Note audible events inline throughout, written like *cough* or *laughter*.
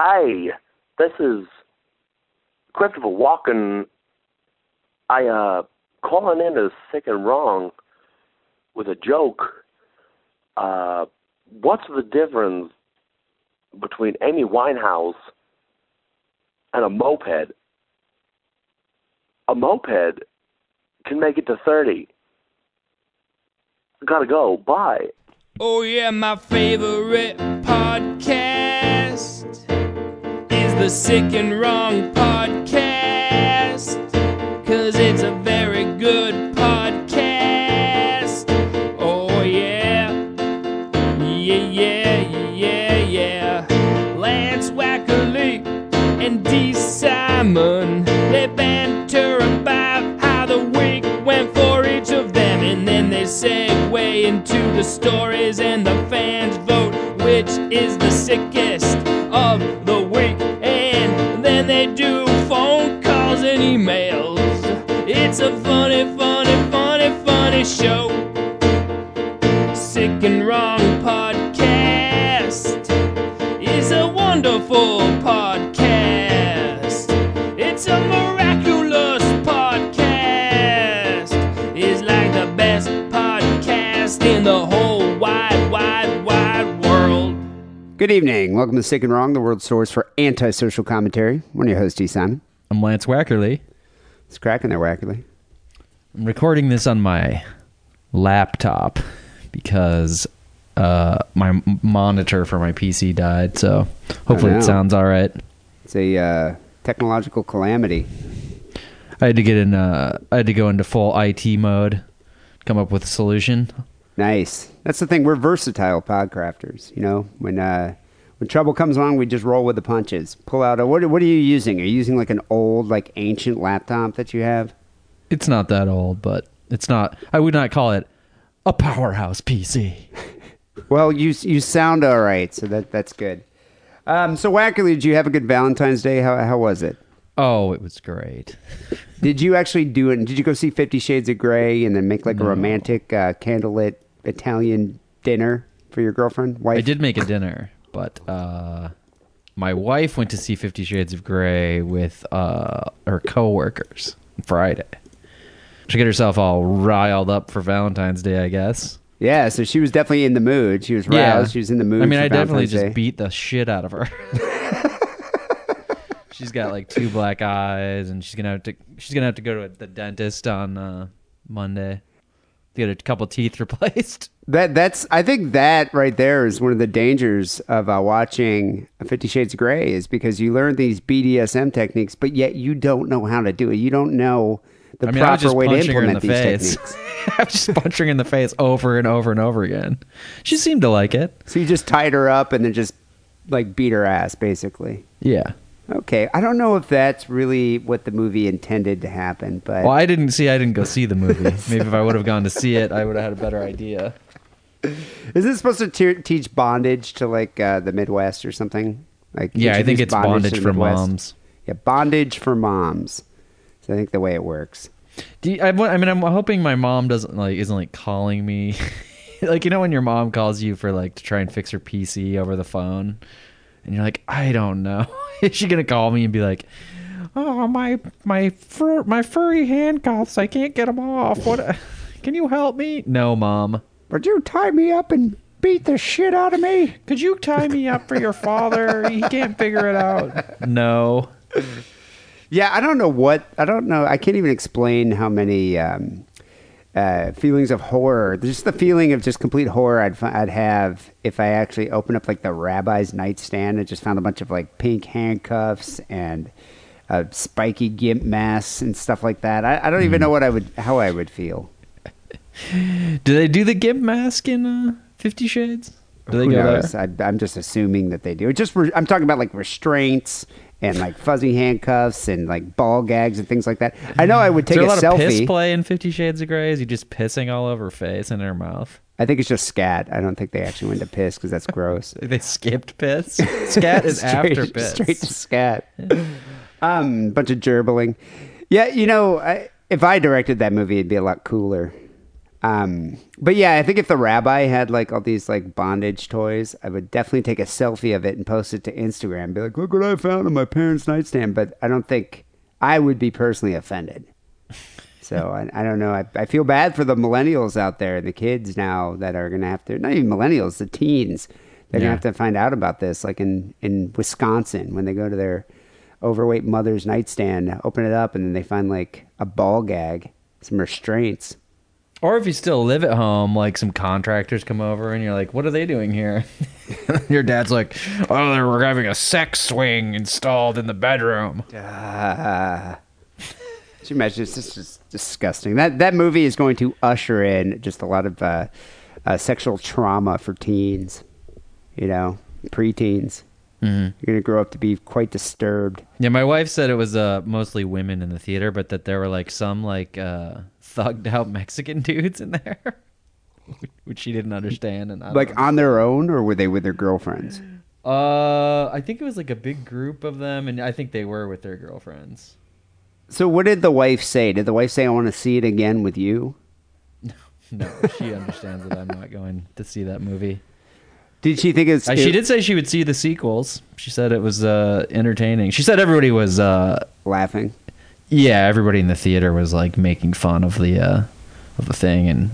Hi, this is Christopher Walken. I uh calling in sick and wrong with a joke. Uh, what's the difference between Amy Winehouse and a moped? A moped can make it to thirty. Gotta go. Bye. Oh yeah, my favorite podcast the Sick and Wrong podcast. Cause it's a very good podcast. Oh yeah. Yeah, yeah, yeah, yeah. Lance Wackerly and Dee Simon, they banter about how the week went for each of them, and then they segue into the stories and the fans vote which is the sickest of the do phone calls and emails. It's a funny, funny, funny, funny show. Sick and Wrong podcast is a wonderful podcast. Good evening. Welcome to Sick and Wrong, the world source for antisocial commentary. One of your hosts, Dee Simon. I'm Lance Wackerly. It's cracking there, Wackerly. I'm recording this on my laptop because uh, my m- monitor for my PC died. So hopefully it sounds all right. It's a uh, technological calamity. I had to get in. Uh, I had to go into full IT mode, come up with a solution. Nice. That's the thing. We're versatile podcrafters. You know, when uh, when trouble comes along, we just roll with the punches. Pull out a what? What are you using? Are you using like an old, like ancient laptop that you have? It's not that old, but it's not. I would not call it a powerhouse PC. *laughs* Well, you you sound all right, so that that's good. Um, so Wackerly, did you have a good Valentine's Day? How how was it? Oh, it was great. Did you actually do it? Did you go see Fifty Shades of Grey and then make like a romantic uh, candlelit Italian dinner for your girlfriend, wife? I did make a dinner, but uh, my wife went to see Fifty Shades of Grey with uh, her coworkers Friday. She get herself all riled up for Valentine's Day, I guess. Yeah, so she was definitely in the mood. She was roused. She was in the mood. I mean, for I definitely Valentine's just beat the shit out of her. *laughs* she's got like two black eyes, and she's gonna have to. She's gonna have to go to the dentist on uh, Monday get a couple teeth *laughs* replaced. that. That's. I think that right there is one of the dangers of uh, watching Fifty Shades of Grey is because you learn these BDSM techniques, but yet you don't know how to do it. You don't know the I mean, I proper just way to punching her in implement the these face. techniques. *laughs* I was just punching her in the face over and over and over again. She seemed to like it. So you just tied her up and then just like beat her ass, basically. Yeah. Okay, I don't know if that's really what the movie intended to happen, but Well, I didn't see. I didn't go see the movie. *laughs* Maybe if I would have gone to see it, I would have had a better idea. is this supposed to te- teach bondage to like uh, the Midwest or something? Like Yeah, I think it's bondage the for Midwest? moms. Yeah, bondage for moms. So I think the way it works. Do you, I, I mean, I'm hoping my mom doesn't like isn't like calling me, *laughs* like you know when your mom calls you for like to try and fix her PC over the phone, and you're like, I don't know, *laughs* is she gonna call me and be like, oh my my fur my furry handcuffs, I can't get them off. What? *laughs* Can you help me? No, mom. Would you tie me up and beat the shit out of me? Could you tie me up for your father? He can't figure it out. *laughs* No. Yeah, I don't know what I don't know. I can't even explain how many um, uh, feelings of horror. Just the feeling of just complete horror I'd I'd have if I actually opened up like the rabbi's nightstand and just found a bunch of like pink handcuffs and uh, spiky gimp masks and stuff like that. I, I don't even know what I would how I would feel. *laughs* Do they do the gimp mask in uh, Fifty Shades? Do they Who go knows? I, I'm just assuming that they do. It just re- I'm talking about like restraints and like fuzzy handcuffs and like ball gags and things like that. I know I would take a, a lot of piss selfie. play in Fifty Shades of Grey? Is he just pissing all over her face and in her mouth? I think it's just scat. I don't think they actually went to piss because that's gross. *laughs* They skipped piss. *laughs* Scat is straight, after *laughs* piss. Straight to scat. um, bunch of gerbling. Yeah, you know, I, if I directed that movie, it'd be a lot cooler. Um, but yeah, I think if the rabbi had like all these like bondage toys, I would definitely take a selfie of it and post it to Instagram. And Be like, look what I found on my parents' nightstand. But I don't think I would be personally offended. So *laughs* I, I don't know. I, I feel bad for the millennials out there, the kids now that are going to have to, not even millennials, the teens. They're Yeah. going to have to find out about this, like in, in Wisconsin, when they go to their overweight mother's nightstand, open it up, and then they find like a ball gag, some restraints. Or if you still live at home, like some contractors come over and you're like, what are they doing here? *laughs* Your dad's like, oh, they were having a sex swing installed in the bedroom. Ah. Could you imagine? It's just, just disgusting. That that movie is going to usher in just a lot of uh, uh, sexual trauma for teens. You know, preteens. Mm-hmm. You're going to grow up to be quite disturbed. Yeah, my wife said it was uh, mostly women in the theater, but that there were like some like uh, thugged out Mexican *laughs* dudes in there, *laughs* which she didn't understand. And Like on their own, or were they with their girlfriends? Uh, I think it was like a big group of them, and I think they were with their girlfriends. So, what did the wife say? Did the wife say, "I want to see it again with you"? *laughs* No, she understands that I'm not going to see that movie. Did she think it's? Uh, she did say she would see the sequels. She said it was uh, entertaining. She said everybody was, uh, laughing. Yeah, everybody in the theater was like making fun of the uh, of the thing and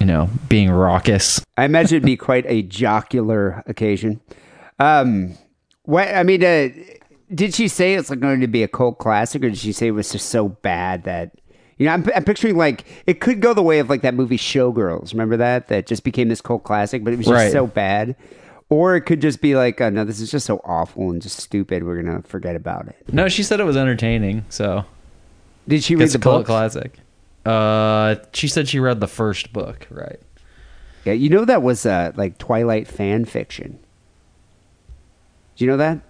you know being raucous. I imagine it'd be *laughs* quite a jocular occasion. Um, what I mean, uh, did she say it's like going to be a cult classic, or did she say it was just so bad that you know? I'm, I'm picturing like it could go the way of like that movie Showgirls. Remember that that just became this cult classic, but it was just Right. so bad. Or it could just be like, oh, no, this is just so awful and just stupid. We're gonna forget about it. No, she said it was entertaining. So Did she read it's the a cult book? classic. Uh, she said she read the first book. Right. Yeah, you know that was uh, like Twilight fan fiction. Do you know that?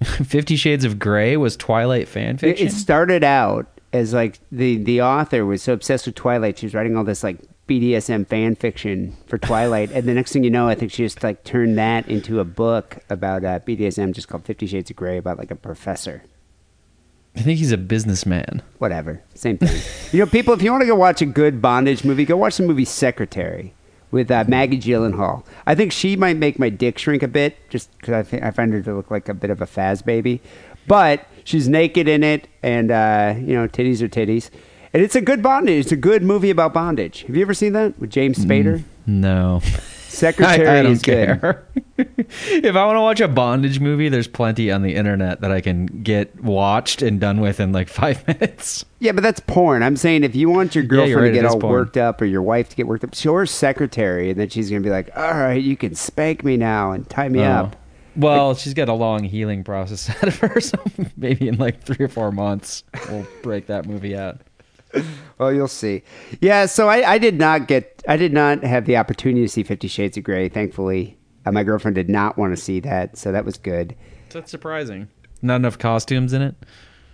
*laughs* Fifty Shades of Grey was Twilight fan fiction. It started out as like the the author was so obsessed with Twilight, she was writing all this like BDSM fan fiction for Twilight, and the next thing you know, I think she just like turned that into a book about uh, BDSM, just called Fifty Shades of Grey, about like a professor. I think he's a businessman. Whatever, same thing. you know, people, if you want to go watch a good bondage movie, go watch the movie Secretary with uh, Maggie Gyllenhaal. I think she might make my dick shrink a bit, just because I, thi- I find her to look like a bit of a FAS baby. But she's naked in it, and uh, you know, titties are titties. And it's a good bondage. It's a good movie about bondage. Have you ever seen that with James Spader? No. Secretary I, I don't care. *laughs* if I want to watch a bondage movie, there's plenty on the internet that I can get watched and done with in like *laughs* five minutes. Yeah, but that's porn. I'm saying if you want your girlfriend you're right, to get all porn. worked up or your wife to get worked up, show her secretary, and then she's gonna be like, "All right, you can spank me now and tie me Oh. up." Well, she's got a long healing process *laughs* ahead of her, so maybe in like three or four months we'll break that movie out. Well, you'll see. Yeah, so I, I did not get, I did not have the opportunity to see Fifty Shades of Grey. Thankfully, uh, my girlfriend did not want to see that, so that was good. That's surprising. Not enough costumes in it.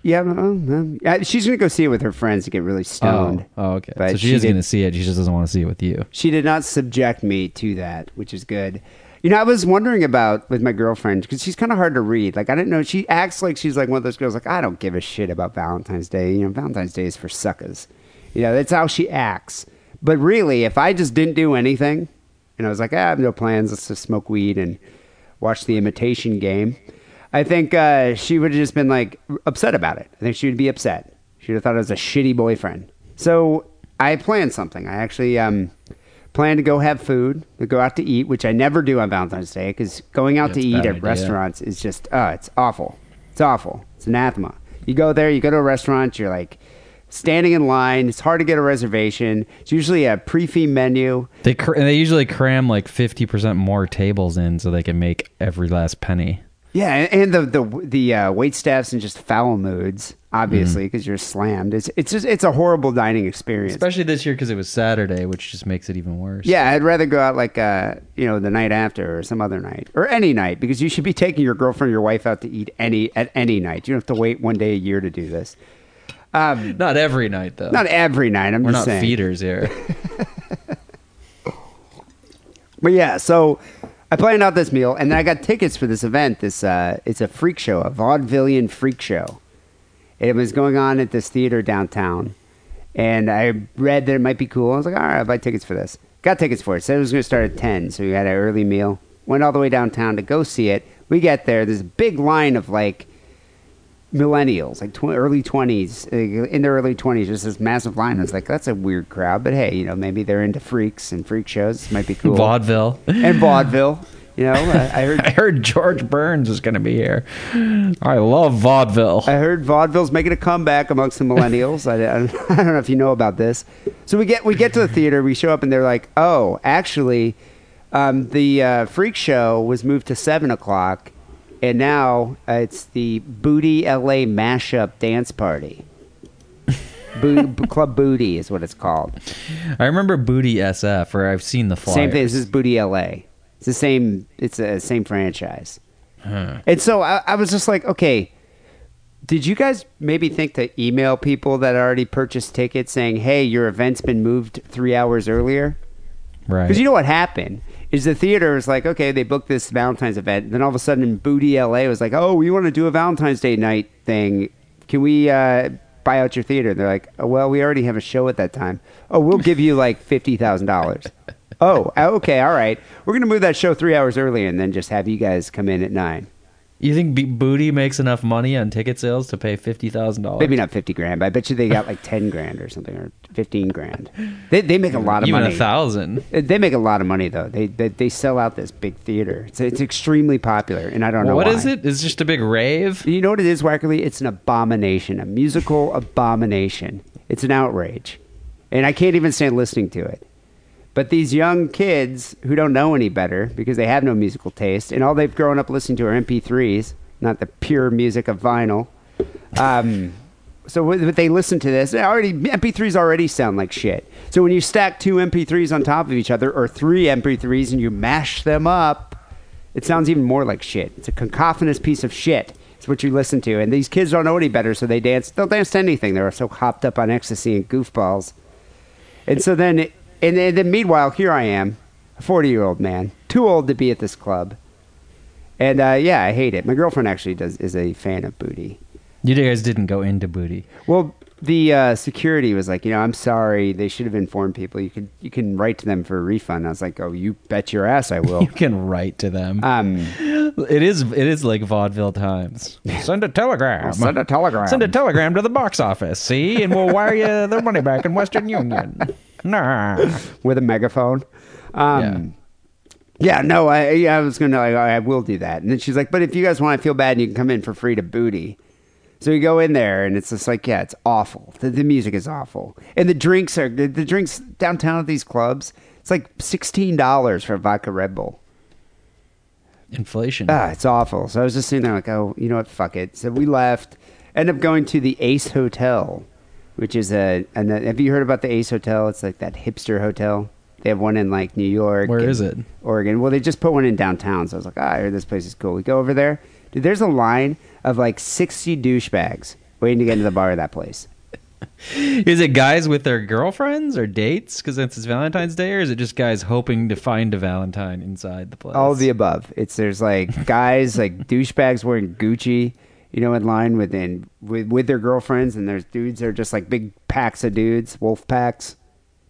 Yeah, well, well, she's gonna go see it with her friends to get really stoned. Oh, oh okay. But so she, she is did- going to see it. She just doesn't want to see it with you. She did not subject me to that, which is good. You know, I was wondering about with my girlfriend because she's kind of hard to read. Like, I didn't know she acts like she's like one of those girls. Like, I don't give a shit about Valentine's Day. You know, Valentine's Day is for suckers. You know, that's how she acts. But really, if I just didn't do anything, and I was like, I have no plans. Let's just smoke weed and watch the Imitation Game. I think uh, she would have just been like upset about it. I think she would be upset. She would have thought I was a shitty boyfriend. So I planned something. I actually um, planned to go have food, to go out to eat, which I never do on Valentine's Day because going out Yeah, to eat at idea. restaurants is just, uh, it's awful. It's awful. It's anathema. You go there, you go to a restaurant, you're like standing in line. It's hard to get a reservation. It's usually a prix fixe menu. They cr- and they usually cram like fifty percent more tables in so they can make every last penny. Yeah, and and the the the uh, wait staff's in just foul moods, obviously, because you're slammed. It's it's just it's a horrible dining experience. Especially this year because it was Saturday, which just makes it even worse. yeah, I'd rather go out like uh you know the night after or some other night or any night because you should be taking your girlfriend or your wife out to eat any at any night. You don't have to wait one day a year to do this. Um, Not every night though. not every night. I'm We're just not saying. feeders here. *laughs* But yeah, so I planned out this meal, and then I got tickets for this event. This uh, it's a freak show, a vaudevillian freak show. It was going on at this theater downtown, and I read that it might be cool. I was like, all right, I'll buy tickets for this. Got tickets for it. Said it was going to start at ten, so we had an early meal. Went all the way downtown to go see it. We get there. There's a big line of like millennials, like tw- early twenties, uh, in their early twenties. Just this massive line. I was like, that's a weird crowd, but hey, you know, maybe they're into freaks and freak shows. This might be cool. Vaudeville. and vaudeville. You know, I, I heard *laughs* I heard George Burns is going to be here. I love vaudeville. I heard vaudeville's making a comeback amongst the millennials. I, I, *laughs* I don't know if you know about this. So we get we get to the theater, we show up, and they're like, "Oh, actually, um, the uh, freak show was moved to seven o'clock, and now uh, it's the Booty LA mashup dance party." *laughs* Bo- Club Booty is what it's called. I remember Booty SF, or I've seen the flyers. Same thing. This is Booty LA. It's the same. It's a same franchise. And so I, I was just like, okay, did you guys maybe think to email people that already purchased tickets saying, hey, your event's been moved three hours earlier? Right. Because you know what happened is the theater was like, okay, they booked this Valentine's event. Then all of a sudden, Booty LA was like, oh, we want to do a Valentine's Day night thing. Can we uh, buy out your theater? And they're like, oh, well, we already have a show at that time. Oh, we'll give you like fifty thousand dollars. *laughs* Oh, okay, all right. We're gonna move that show three hours earlier and then just have you guys come in at nine. You think B- Booty makes enough money on ticket sales to pay fifty thousand dollars? Maybe not fifty grand, but I bet you they got like ten grand or something, or fifteen grand. They they make a lot of Even money. a thousand. Uh, they make a lot of money though. They they, they sell out this big theater. It's it's extremely popular, and I don't know What why. is it? It's just a big rave. You know what it is, Wackerly? It's an abomination, a musical abomination. It's an outrage, and I can't even stand listening to it. But these young kids who don't know any better because they have no musical taste, and all they've grown up listening to are MP3s, not the pure music of vinyl. Um, so when they listen to this, already MP3s already sound like shit. So when you stack two MP3s on top of each other, or three MP3s, and you mash them up, it sounds even more like shit. It's a cacophonous piece of shit. It's what you listen to, and these kids don't know any better, so they dance. They'll dance to anything. They're so hopped up on ecstasy and goofballs. And so then, and then, then meanwhile, here I am, a forty-year-old man, too old to be at this club. And uh, yeah, I hate it. My girlfriend actually does is a fan of booty. You guys didn't go into Booty. Well, the uh, security was like, you know, I'm sorry. They should have informed people. You could you can write to them for a refund. I was like, oh, you bet your ass I will. *laughs* You can write to them. um, it is. It is like vaudeville times. Send a telegram. send a telegram. Send a telegram to the box office. See, and we'll wire you their money back in Western Union. *laughs* With a megaphone. Um, yeah. no, I yeah, I was gonna like, I will do that. And then she's like, but if you guys want to feel bad, you can come in for free to booty. So we go in there, and it's just like, yeah, it's awful. The, the music is awful, and the drinks are the, the drinks downtown at these clubs. It's like sixteen dollars for a vodka Red Bull. Inflation. Ah, it's awful. So I was just sitting there like, oh, you know what? Fuck it. So we left. End up going to the Ace Hotel, which is a. And have you heard about the Ace Hotel? It's like that hipster hotel. They have one in like New York. Where is it? Oregon. Well, they just put one in downtown. So I was like, ah, I heard this place is cool. We go over there. Dude, there's a line of like 60 douchebags waiting to get into the bar of that place. *laughs* Is it guys with their girlfriends or dates? Because it's Valentine's Day, or is it just guys hoping to find a Valentine inside the place? All of the above. It's there's like guys like douchebags wearing Gucci, you know, in line with in, with with their girlfriends, and there's dudes that are just like big packs of dudes, wolf packs,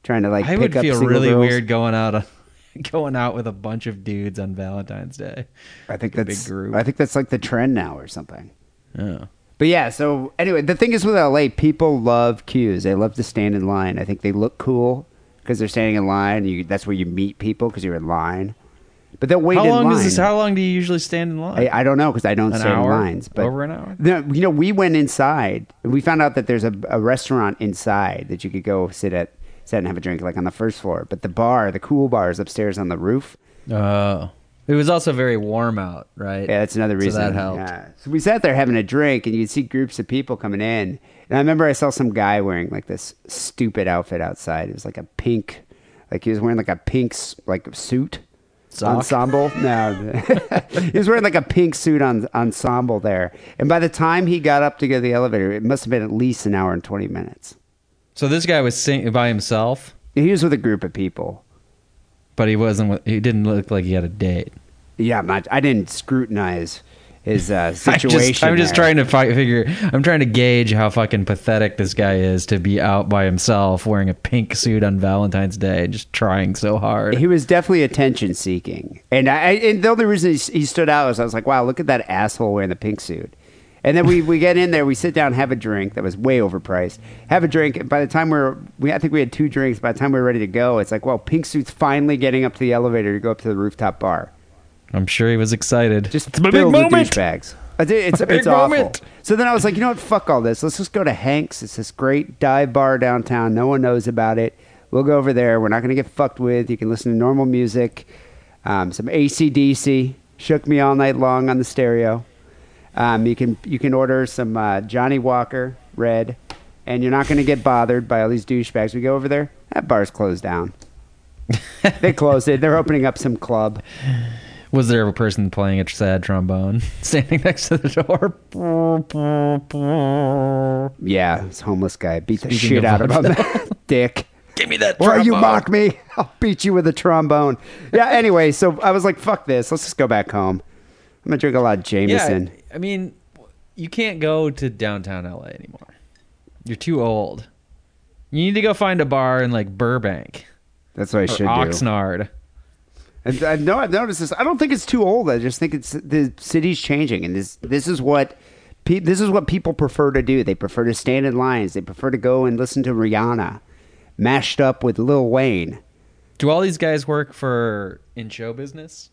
trying to like I pick would up feel really girls. weird going out, *laughs* going out with a bunch of dudes on Valentine's Day. I think a big that's group. I think that's like the trend now or something. Yeah. But yeah, so anyway, the thing is with LA, people love queues. They love to stand in line. I think they look cool because they're standing in line. You, that's where you meet people because you're in line. But they'll wait How in long line. is this? How long do you usually stand in line? I, I don't know because I don't An stand hour? in lines. But Over an hour? No, you know, we went inside. and We found out that there's a, a restaurant inside that you could go sit at, sit and have a drink, like on the first floor. But the bar, the cool bar, is upstairs on the roof. Oh, it was also very warm out, right? Yeah, that's another So reason. that helped. Yeah. So we sat there having a drink, and you'd see groups of people coming in. And I remember I saw some guy wearing like this stupid outfit outside. It was like a pink, like he was wearing like a pink like suit Sock? ensemble. No, *laughs* he was wearing like a pink suit on, ensemble there. And by the time he got up to go to the elevator, it must have been at least an hour and twenty minutes. So this guy was sing- by himself, He was with a group of people. but he wasn't. with- He didn't look like he had a date. Yeah, not, I didn't scrutinize his uh, *laughs* situation. just, I'm just there. trying to fi- figure. I'm trying to gauge how fucking pathetic this guy is to be out by himself wearing a pink suit on Valentine's Day, just trying so hard. He was definitely attention seeking, and I and the only reason he, he stood out was I was like, wow, look at that asshole wearing the pink suit. And then we, we get in there, we sit down, have a drink that was way overpriced. Have a drink. and By the time we're, we I think we had two drinks. By the time we were ready to go, it's like, well, pink suit's finally getting up to the elevator to go up to the rooftop bar. I'm sure he was excited. Just it's my big filled with moment. douchebags. It's, *laughs* it's, My big it's awful. moment. So then I was like, you know what? Fuck all this. Let's just go to Hank's. It's this great dive bar downtown. No one knows about it. We'll go over there. We're not going to get fucked with. You can listen to normal music, um, some AC/DC. Shook me all night long on the stereo. Um, you can you can order some uh, Johnnie Walker Red, and you're not going to get bothered by all these douchebags. We go over there. That bar's closed down. *laughs* they closed it. They're opening up some club. Was there a person playing a sad trombone *laughs* standing next to the door? Yeah, this homeless guy beat the Speaking shit of out of him. *laughs* *laughs* Dick. Give me that. Or you mock me, I'll beat you with a trombone. Yeah, anyway, so I was like, fuck this. Let's just go back home. I'm going to drink a lot of Jameson. Yeah, I mean, you can't go to downtown LA anymore. You're too old. You need to go find a bar in like Burbank That's what I or should do. Oxnard. And I know I've noticed this. I don't think it's too old. I just think it's the city's changing, and this this is what pe- this is what people prefer to do. They prefer to stand in lines. They prefer to go and listen to Rihanna, mashed up with Lil Wayne. Do all these guys work for in show business?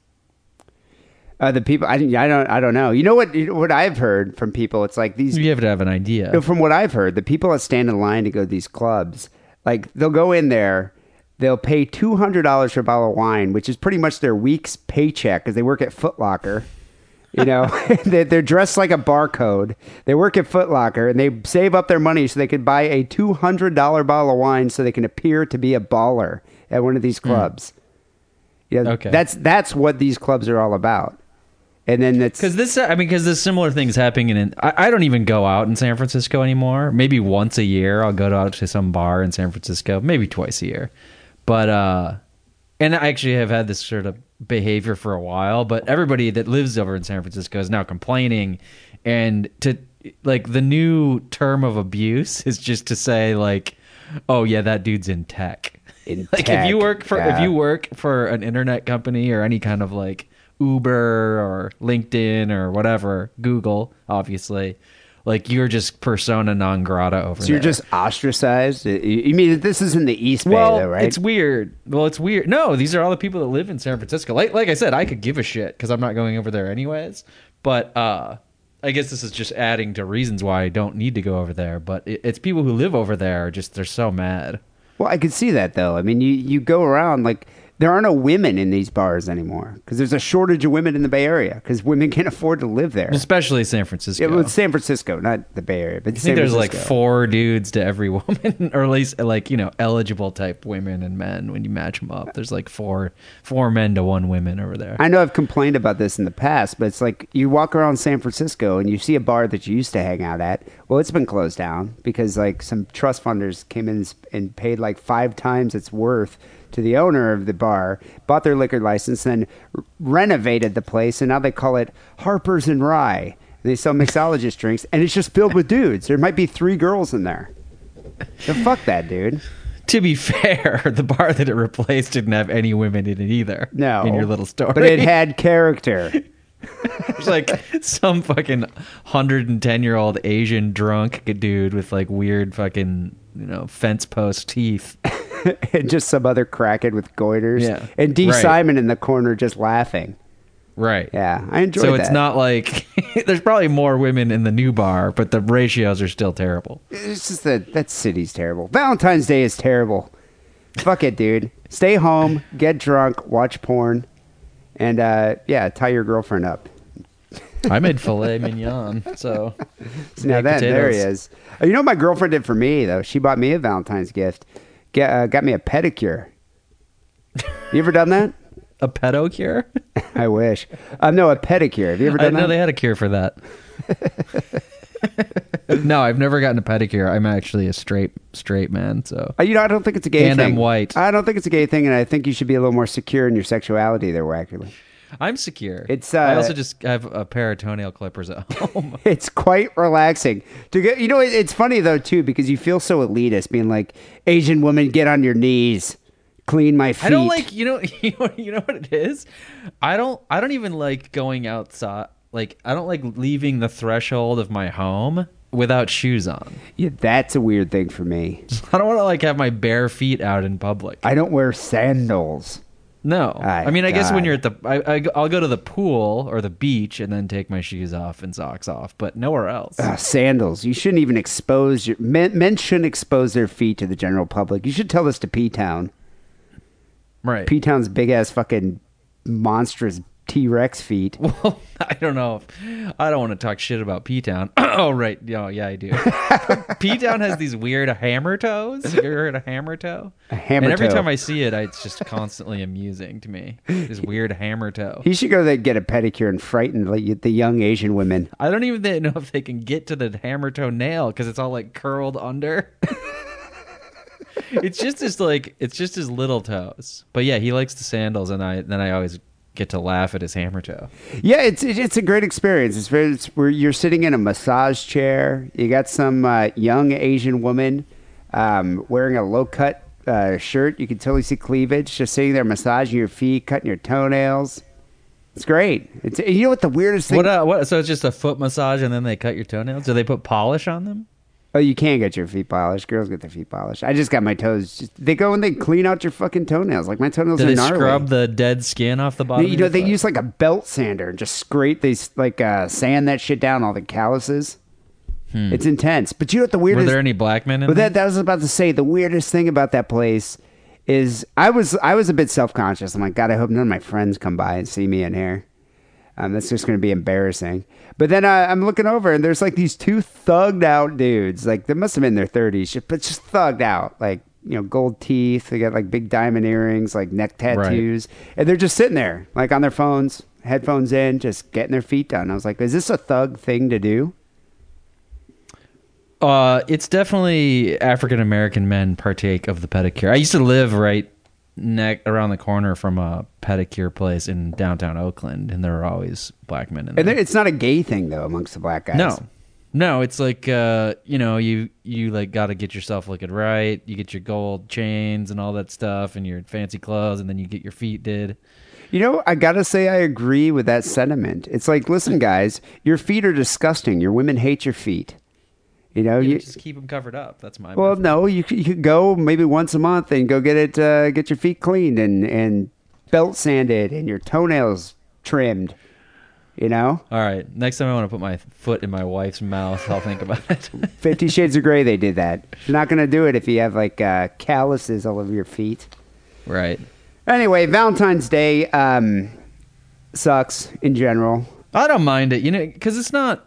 Uh, the people I, I don't I don't know. You know what what I've heard from people? It's like these You have to have an idea. No, from what I've heard, the people that stand in line to go to these clubs, like they'll go in there, they'll pay two hundred dollars for a bottle of wine, which is pretty much their week's paycheck because they work at Foot Locker. You know, *laughs* they- they're dressed like a barcode. They work at Foot Locker and they save up their money so they could buy a two hundred dollar bottle of wine so they can appear to be a baller at one of these hmm. clubs. Yeah, Okay. that's that's what these clubs are all about. And then it's Because this, I mean, because there's similar things happening in. I, I don't even go out in San Francisco anymore. Maybe once a year, I'll go out to some bar in San Francisco. Maybe twice a year, but uh, and I actually have had this sort of behavior for a while. But everybody that lives over in San Francisco is now complaining, and to like the new term of abuse is just to say like, oh yeah, that dude's in tech. In *laughs* like if you work for if you work for an internet company or any kind of like Uber or LinkedIn or whatever, Google, obviously, like you're just persona non grata over there. so you're there. just ostracized. You- mean this is in the East Bay, well, though, right? it's weird. Well, it's weird. No, these are all the people that live in San Francisco. Like, like I said, I could give a shit because I'm not going over there anyways. But uh, I guess this is just adding to reasons why I don't need to go over there. But it, it's people who live over there just they're so mad. Well, I could see that though. I mean, you you go around like there are no women in these bars anymore because there's a shortage of women in the Bay Area because women can't afford to live there. especially San Francisco. Yeah, well, San Francisco, not the Bay Area, but I San think there's like four dudes to every *laughs* woman, or at least like you know eligible type women and men. When you match them up, there's like four four men to one women over there. I know I've complained about this in the past, but it's like you walk around San Francisco and you see a bar that you used to hang out at. Well, it's been closed down because like some trust funders came in and paid like five times its worth to the owner of the bar, bought their liquor license, then renovated the place, and now they call it Harper's and Rye. And they sell mixologist drinks, and it's just filled with dudes. There might be three girls in there. So fuck that, dude. to be fair, *laughs* the bar that it replaced didn't have any women in it either. No, in your little story, but it had character. *laughs* There's like some fucking hundred and ten year old Asian drunk dude with like weird fucking you know fence post teeth. *laughs* and just some other crackhead with goiters. Yeah. And Dee Right. Simon in the corner just laughing. Right. Yeah, I enjoyed So that. it's not like *laughs* there's probably more women in the new bar, but the ratios are still terrible. It's just that that city's terrible. Valentine's Day is terrible. Fuck it, dude. Stay home, get drunk, watch porn, and uh, yeah, tie your girlfriend up. I made filet mignon, so *laughs* So now then, there he is. You know what my girlfriend did for me though? She bought me a Valentine's gift. Get, uh, got me a pedicure. You ever done that? *laughs* a pedo cure. *laughs* I wish. Uh, no, a pedicure. Have you ever I done didn't know they had a cure for that. *laughs* no, I've never gotten a pedicure. I'm actually a straight straight man, so Uh, you know, I don't think it's a gay And thing. I'm white. I don't think it's a gay thing, and I think you should be a little more secure in your sexuality there, Wackerly. I'm secure. It's, I uh, also just have a pair of toenail clippers at *laughs* home. *laughs* It's quite relaxing to get. You know, it, it's funny though too because you feel so elitist, being like Asian woman, get on your knees, clean my feet. I don't like you know *laughs* you know you know what it is. I don't I don't even like going outside. Like I don't like leaving the threshold of my home without shoes on. Yeah, that's a weird thing for me. I don't want to like have my bare feet out in public. I don't wear sandals. No, My I mean I guess when you're at the I, I I'll go to the pool or the beach and then take my shoes off and socks off, but nowhere else. Ugh, sandals. You shouldn't even expose your men. Men shouldn't expose their feet to the general public. You should tell this to P Town. right. P Town's big ass fucking monstrous T Rex feet. *laughs* Well, I don't know. If, I don't want to talk shit about P Town. *clears throat* oh, right. Oh, yeah, I do. *laughs* P Town has these weird hammer toes. You ever heard of hammer toe? A hammer and every toe. time I see it, I, it's just constantly amusing to me. This weird hammer toe. He should go there and get a pedicure and frighten like, the young Asian women. I don't even know if they can get to the hammer toe nail because it's all like curled under. *laughs* it's just his like it's just his little toes. But yeah, he likes the sandals, and I then I always get to laugh at his hammer toe. Yeah, it's it's a great experience. It's very it's where you're sitting in a massage chair. You got some uh, young Asian woman um, wearing a low cut uh, shirt. You can totally see cleavage. Just sitting there massaging your feet, cutting your toenails. It's great. It's you know what the weirdest thing. What? Uh, what? So it's just a foot massage, and then they cut your toenails. Do they put polish on them? Oh, you can't get your feet polished. Girls get their feet polished. I just got my toes. Just, they go and they clean out your fucking toenails. Like my toenails Do are they gnarly. scrub the dead skin off the bottom? They- you know, they foot? use like a belt sander and just scrape. They like uh, sand that shit down, all the calluses. It's intense. But you know what the Hmm. Were weirdest? there any black men in But that, that was about to say the weirdest thing about that place is I was I was a bit self conscious. I'm like, God, I hope none of my friends come by and see me in here. Um, that's just going to be embarrassing. But then uh, I'm looking over and there's like these two thugged out dudes. Like they must have been in their 30s, but just thugged out. Like you know, gold teeth. They got like big diamond earrings, like neck tattoos, and they're just sitting there, like on their phones, headphones in, just getting their feet done. I was like, is this a thug thing to do? Uh, it's definitely African American men partake of the pedicure. I used to live right neck around the corner from a pedicure place in downtown Oakland, and there are always black men in And there. there- it's not a gay thing though amongst the black guys. No, no, it's like uh, you know, you you like got to get yourself looking right. You get your gold chains and all that stuff, and your fancy clothes, and then you get your feet did. You know, I gotta say, I agree with that sentiment. It's like, listen, guys, your feet are disgusting. Your women hate your feet. You know, You you. just keep them covered up. That's my Well, method. no, you you could go maybe once a month and go get it, uh, get your feet cleaned and and belt sanded and your toenails trimmed. You know, All right, next time I want to put my foot in my wife's mouth, I'll think about it. *laughs* Fifty Shades of Grey, they did that. You're not gonna do it if you have like uh, calluses all over your feet. right. Anyway, Valentine's Day um, sucks in general. I don't mind it, you know, because it's not.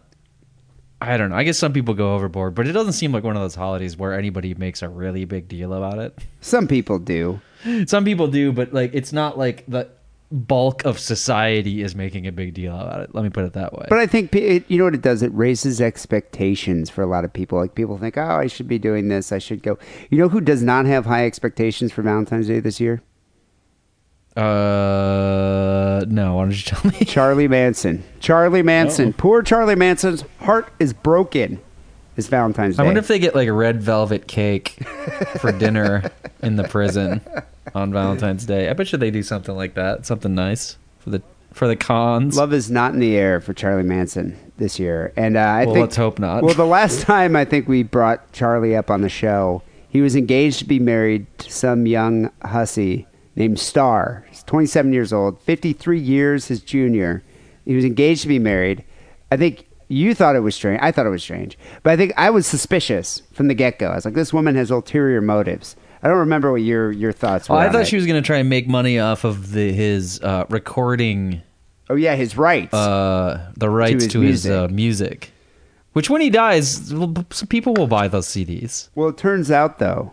I don't know. I guess some people go overboard, but it doesn't seem like one of those holidays where anybody makes a really big deal about it. Some people do. *laughs* Some people do, but like it's not like the bulk of society is making a big deal about it. Let me put it that way. But I think it, you know what it does. It raises expectations for a lot of people. Like people think, oh, I should be doing this. I should go. You know who does not have high expectations for Valentine's Day this year? Uh, no. Why don't you tell me? Charlie Manson. Charlie Manson. Poor Charlie Manson's heart is broken. This Valentine's Day. I wonder if they get like a red velvet cake for dinner in the prison on Valentine's Day. I bet you they do something like that. Something nice for the for the cons. Love is not in the air for Charlie Manson this year, and uh, I Well, think let's hope not. Well, the last time I think we brought Charlie up on the show, he was engaged to be married to some young hussy named Star. He's 27 years old, 53 years his junior. He was engaged to be married. I think you thought it was strange. I thought it was strange, but I think I was suspicious from the get go. I was like, this woman has ulterior motives. I don't remember what your your thoughts were. Oh, I thought it. she was going to try and make money off of the his uh, recording Oh yeah, his rights. uh, the rights his to his, music. uh, music. Which, when he dies, well, b- some people will buy those CDs. Well, it turns out though,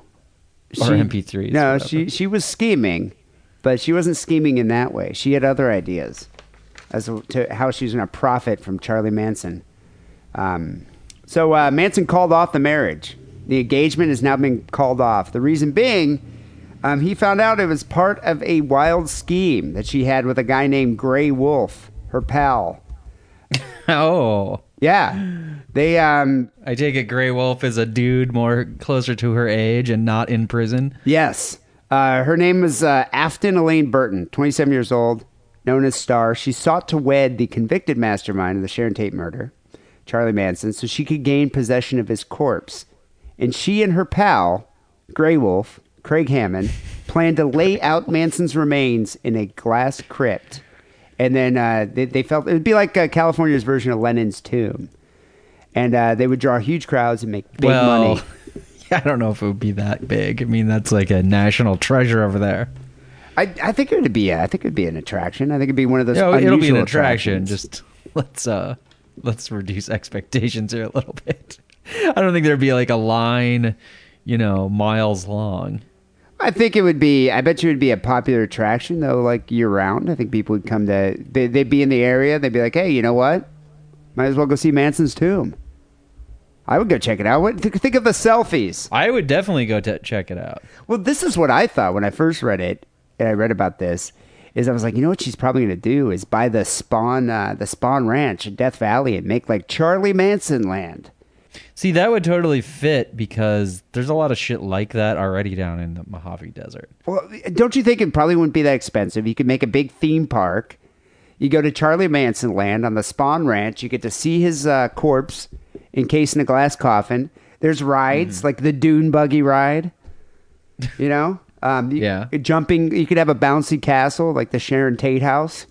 Or MP3s, No, she she was scheming, but she wasn't scheming in that way. She had other ideas as to how she was going to profit from Charlie Manson. Um, so uh, Manson called off the marriage. The engagement has now been called off. The reason being, Um, he found out it was part of a wild scheme that she had with a guy named Gray Wolf, her pal. *laughs* Oh, Yeah, they um I take it Gray Wolf is a dude more closer to her age and not in prison. yes. Uh, her name is uh, Afton Elaine Burton, 27 years old, known as Star. She sought to wed the convicted mastermind of the Sharon Tate murder, Charlie Manson, so she could gain possession of his corpse. And she and her pal, Grey Wolf, Craig Hammond, planned to lay out Manson's remains in a glass crypt. And then uh, they, they felt it would be like uh, California's version of Lenin's tomb. And uh, they would draw huge crowds and make big well, money. *laughs* I don't know if it would be that big. I mean, that's like a national treasure over there. I, I think it would be. A, I think it would be an attraction. I think it'd be one of those. Yeah, it'll be an attraction. Just *laughs* let's uh let's reduce expectations here a little *laughs* bit. I don't think there'd be like a line, you know, miles long. I think it would be. I bet you it would be a popular attraction though, like year round. I think people would come to. They, they'd be in the area. They'd be like, "Hey, you know what? Might as well go see Manson's tomb." I would go check it out. What, th- think of the selfies. I would definitely go to check it out. Well, this is what I thought when I first read it, and I read about this. Is I was like, you know what she's probably going to do is buy the Spahn, uh, the Spahn Ranch in Death Valley, and make like Charlie Manson land. See, that would totally fit because there's a lot of shit like that already down in the Mojave Desert. Well, don't you think it probably wouldn't be that expensive? You could make a big theme park. You go to Charlie Manson land on the Spahn Ranch. You get to see his uh, corpse encased in a glass coffin. There's rides like the Dune buggy ride. You know, *laughs* um, you- Yeah. jumping. You could have a bouncy castle like the Sharon Tate house.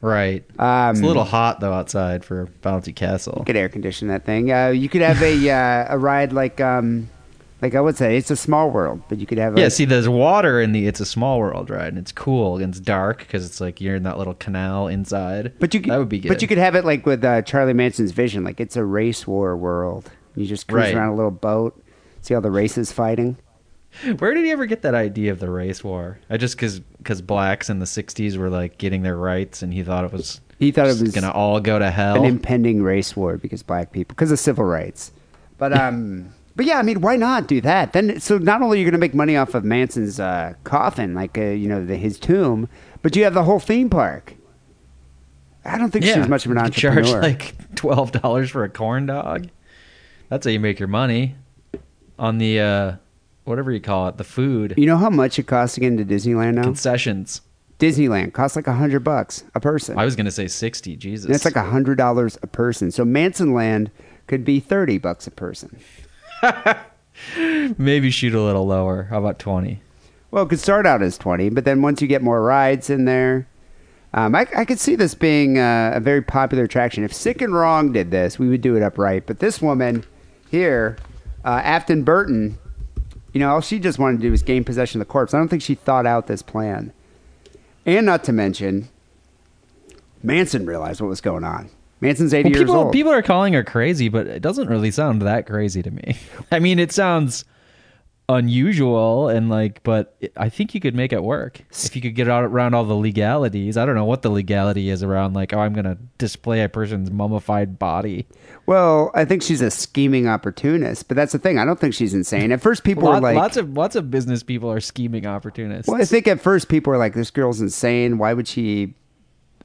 Right. Um, it's a little hot though outside for Bounty Castle. You could air condition that thing. Uh, you could have a uh, a ride like um, like I would say it's a small world, but you could have a, Yeah, see, there's water in the It's a Small World ride, and it's cool and it's dark because it's like you're in that little canal inside. But you could, that would be good. But you could have it like with uh, Charlie Manson's vision, like it's a race war world. You just cruise Right. around a little boat, see all the races fighting. *laughs* Where did he ever get that idea of the race war? I just because because blacks in the '60s were like getting their rights, and he thought it was He thought it was gonna all go to hell. an impending race war because black people, because of civil rights. But um, *laughs* but yeah, I mean, why not do that? Then so not only are you going to make money off of Manson's uh, coffin, like uh, you know the, his tomb, but you have the whole theme park. I don't think she was much of an You entrepreneur. Charge like twelve dollars for a corn dog. That's how you make your money on the uh, whatever you call it, the food you know how much it costs to get into Disneyland now? concessions. Disneyland costs like a hundred bucks a person. I was gonna say sixty. Jesus, That's like a hundred dollars a person. So Manson Land could be thirty bucks a person. *laughs* maybe shoot a little lower. How about twenty? Well, it could start out as twenty, but then once you get more rides in there, um, I, I could see this being uh, a very popular attraction. If Sick and Wrong did this, we would do it upright. But this woman here, uh, Afton Burton, you know, all she just wanted to do was gain possession of the corpse. I don't think she thought out this plan. And not to mention, Manson realized what was going on. Manson's eighty Well, years old. people are calling her crazy, but it doesn't really sound that crazy to me. *laughs* I mean, it sounds unusual and like, but it, I think you could make it work if you could get out around all the legalities. I don't know what the legality is around like, oh, I'm gonna display a person's mummified body. Well, I think she's a scheming opportunist, but that's the thing. I don't think she's insane. At first, people Lot- were like, lots of lots of business people are scheming opportunists. well, I think at first people were like, this girl's insane. Why would she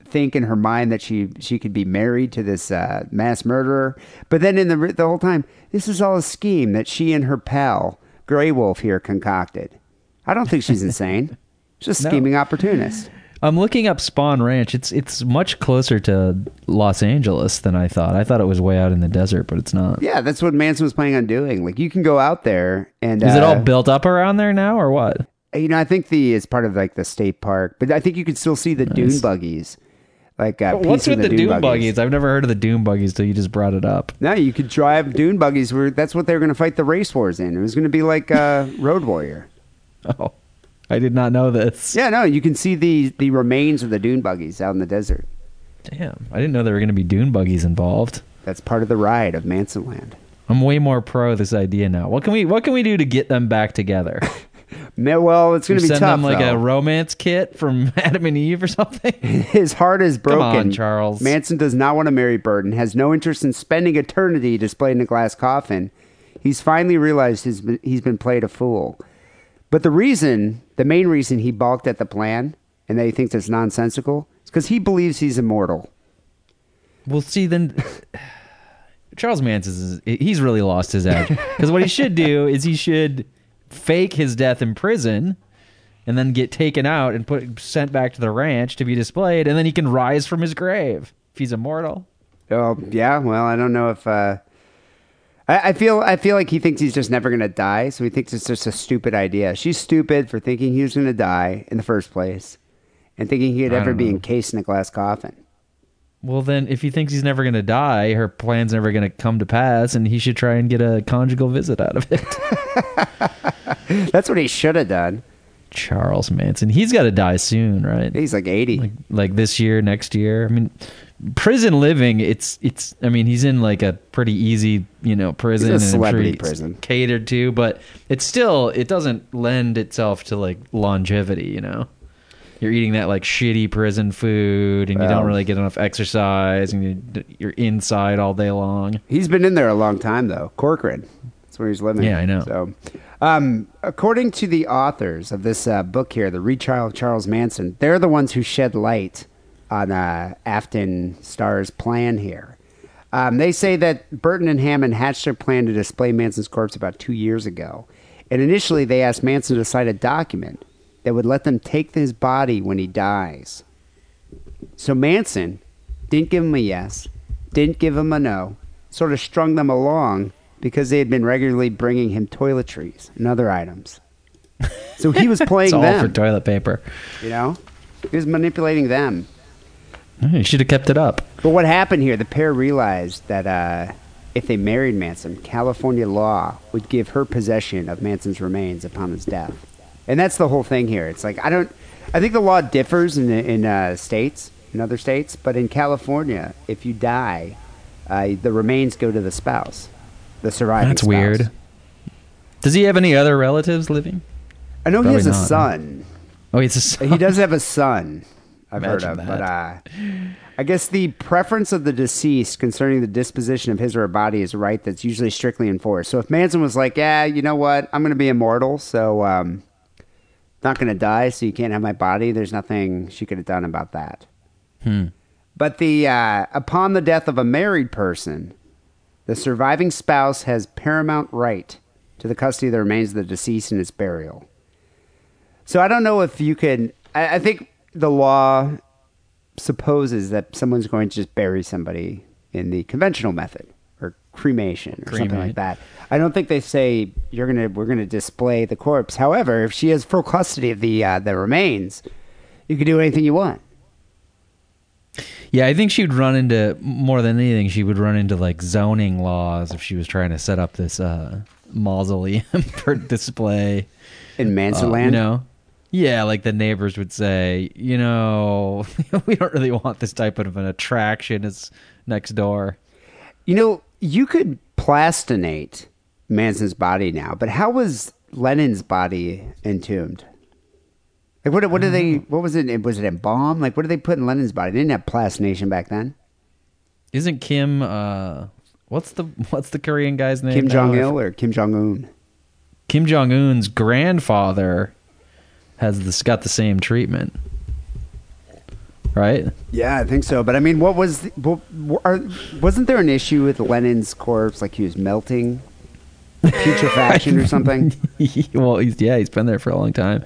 think in her mind that she she could be married to this uh, mass murderer? But then in the the whole time, this is all a scheme that she and her pal Grey Wolf here concocted. I don't think she's insane. *laughs* She's a No. scheming opportunist. I'm looking up Spahn Ranch. It's it's much closer to Los Angeles than I thought. I thought it was way out in the desert, but it's not. Yeah, that's what Manson was planning on doing. Like you can go out there and Is it uh, all built up around there now, or what? You know, I think the it's part of like the state park, but I think you can still see the dune buggies. Like uh, What's Peace with the, dune Doom buggies? I've never heard of the Doom buggies till you just brought it up. No, you could drive dune buggies. Where that's what they were going to fight the race wars in. It was going to be like uh, Road Warrior. *laughs* Oh, I did not know this. Yeah, no, you can see the the remains of the dune buggies out in the desert. Damn, I didn't know there were going to be Dune buggies involved. That's part of the ride of Manson Land. I'm way more pro this idea now. What can we What can we do to get them back together? *laughs* Well, it's going to be send tough. them like though. a romance kit from *laughs* Adam and Eve or something. *laughs* His heart is Come broken. on, Charles. Manson does not want to marry Burton, has no interest in spending eternity displayed in a glass coffin. He's finally realized he's been, he's been played a fool. But the reason, the main reason he balked at the plan and that he thinks it's nonsensical is because he believes he's immortal. Well, see, then *sighs* Charles Manson is he's really lost his edge because what he should do is he should fake his death in prison and then get taken out and put sent back to the ranch to be displayed, and then he can rise from his grave if he's immortal. Oh yeah, well I don't know if uh, I, I feel I feel like he thinks he's just never gonna die, so he thinks it's just a stupid idea. She's stupid for thinking he was gonna die in the first place, and thinking he'd ever be know. encased in a glass coffin. Well, then, if he thinks he's never going to die, her plan's never going to come to pass, and he should try and get a conjugal visit out of it. *laughs* That's what he should have done. Charles Manson, he's got to die soon, right? He's like eighty. Like, like this year, next year. I mean, prison living. It's it's. I mean, he's in like a pretty easy, you know, prison. He's a celebrity prison. catered to, but it's still it doesn't lend itself to like longevity. You know, you're eating that like shitty prison food, and you don't really get enough exercise, and you, you're inside all day long. He's been in there a long time, though. Corcoran. That's where he's living. Yeah, I know. So, um, according to the authors of this uh, book here, The Retrial of Charles Manson, they're the ones who shed light on uh, Afton Star's plan here. Um, they say that Burton and Hammond hatched their plan to display Manson's corpse about two years ago. And initially, they asked Manson to sign a document that would let them take his body when he dies. So Manson didn't give him a yes, didn't give him a no, sort of strung them along because they had been regularly bringing him toiletries and other items. So he was *laughs* playing It's all them, for toilet paper. you know? He was manipulating them. You should have kept it up. But what happened here, the pair realized that uh, if they married Manson, California law would give her possession of Manson's remains upon his death. And that's the whole thing here. It's like, I don't, I think the law differs in, in uh, states, in other states, but in California, if you die, uh, the remains go to the spouse, the surviving That's spouse. weird. Does he have any other relatives living? I know he has a not, huh? son. Oh, he's a son. He does have a son. I've heard Imagine of, but uh, I guess the preference of the deceased concerning the disposition of his or her body is a right that's usually strictly enforced. So if Manson was like, "Yeah, you know what, I'm going to be immortal, so um, not going to die, so you can't have my body," there's nothing she could have done about that. Hmm. But the uh, upon the death of a married person, the surviving spouse has paramount right to the custody of the remains of the deceased and its burial. So I don't know if you can. I, I think the law supposes that someone's going to just bury somebody in the conventional method or cremation or something like that. I don't think they say you're gonna we're gonna display the corpse. However, if she has full custody of the uh, the remains, you can do anything you want. Yeah, I think she'd run into more than anything. She would run into like zoning laws if she was trying to set up this uh, mausoleum *laughs* for display. In Manson Uh, you know, yeah, like the neighbors would say, you know, *laughs* we don't really want this type of an attraction. It's next door. You know, you could plastinate Manson's body now, but how was Lenin's body entombed? Like what? What did they? What was it? Was it embalmed? Like what did they put in Lenin's body? They didn't have plastination back then. Isn't Kim? uh What's the what's the Korean guy's name? Kim? Jong Il or Kim Jong Un? Kim Jong Un's grandfather has this got the same treatment, right? Yeah, I think so. But I mean, what was? The, what, are, wasn't there an issue with Lenin's corpse? Like he was melting, putrefaction *laughs* or something? *laughs* well, he's yeah, he's been there for a long time.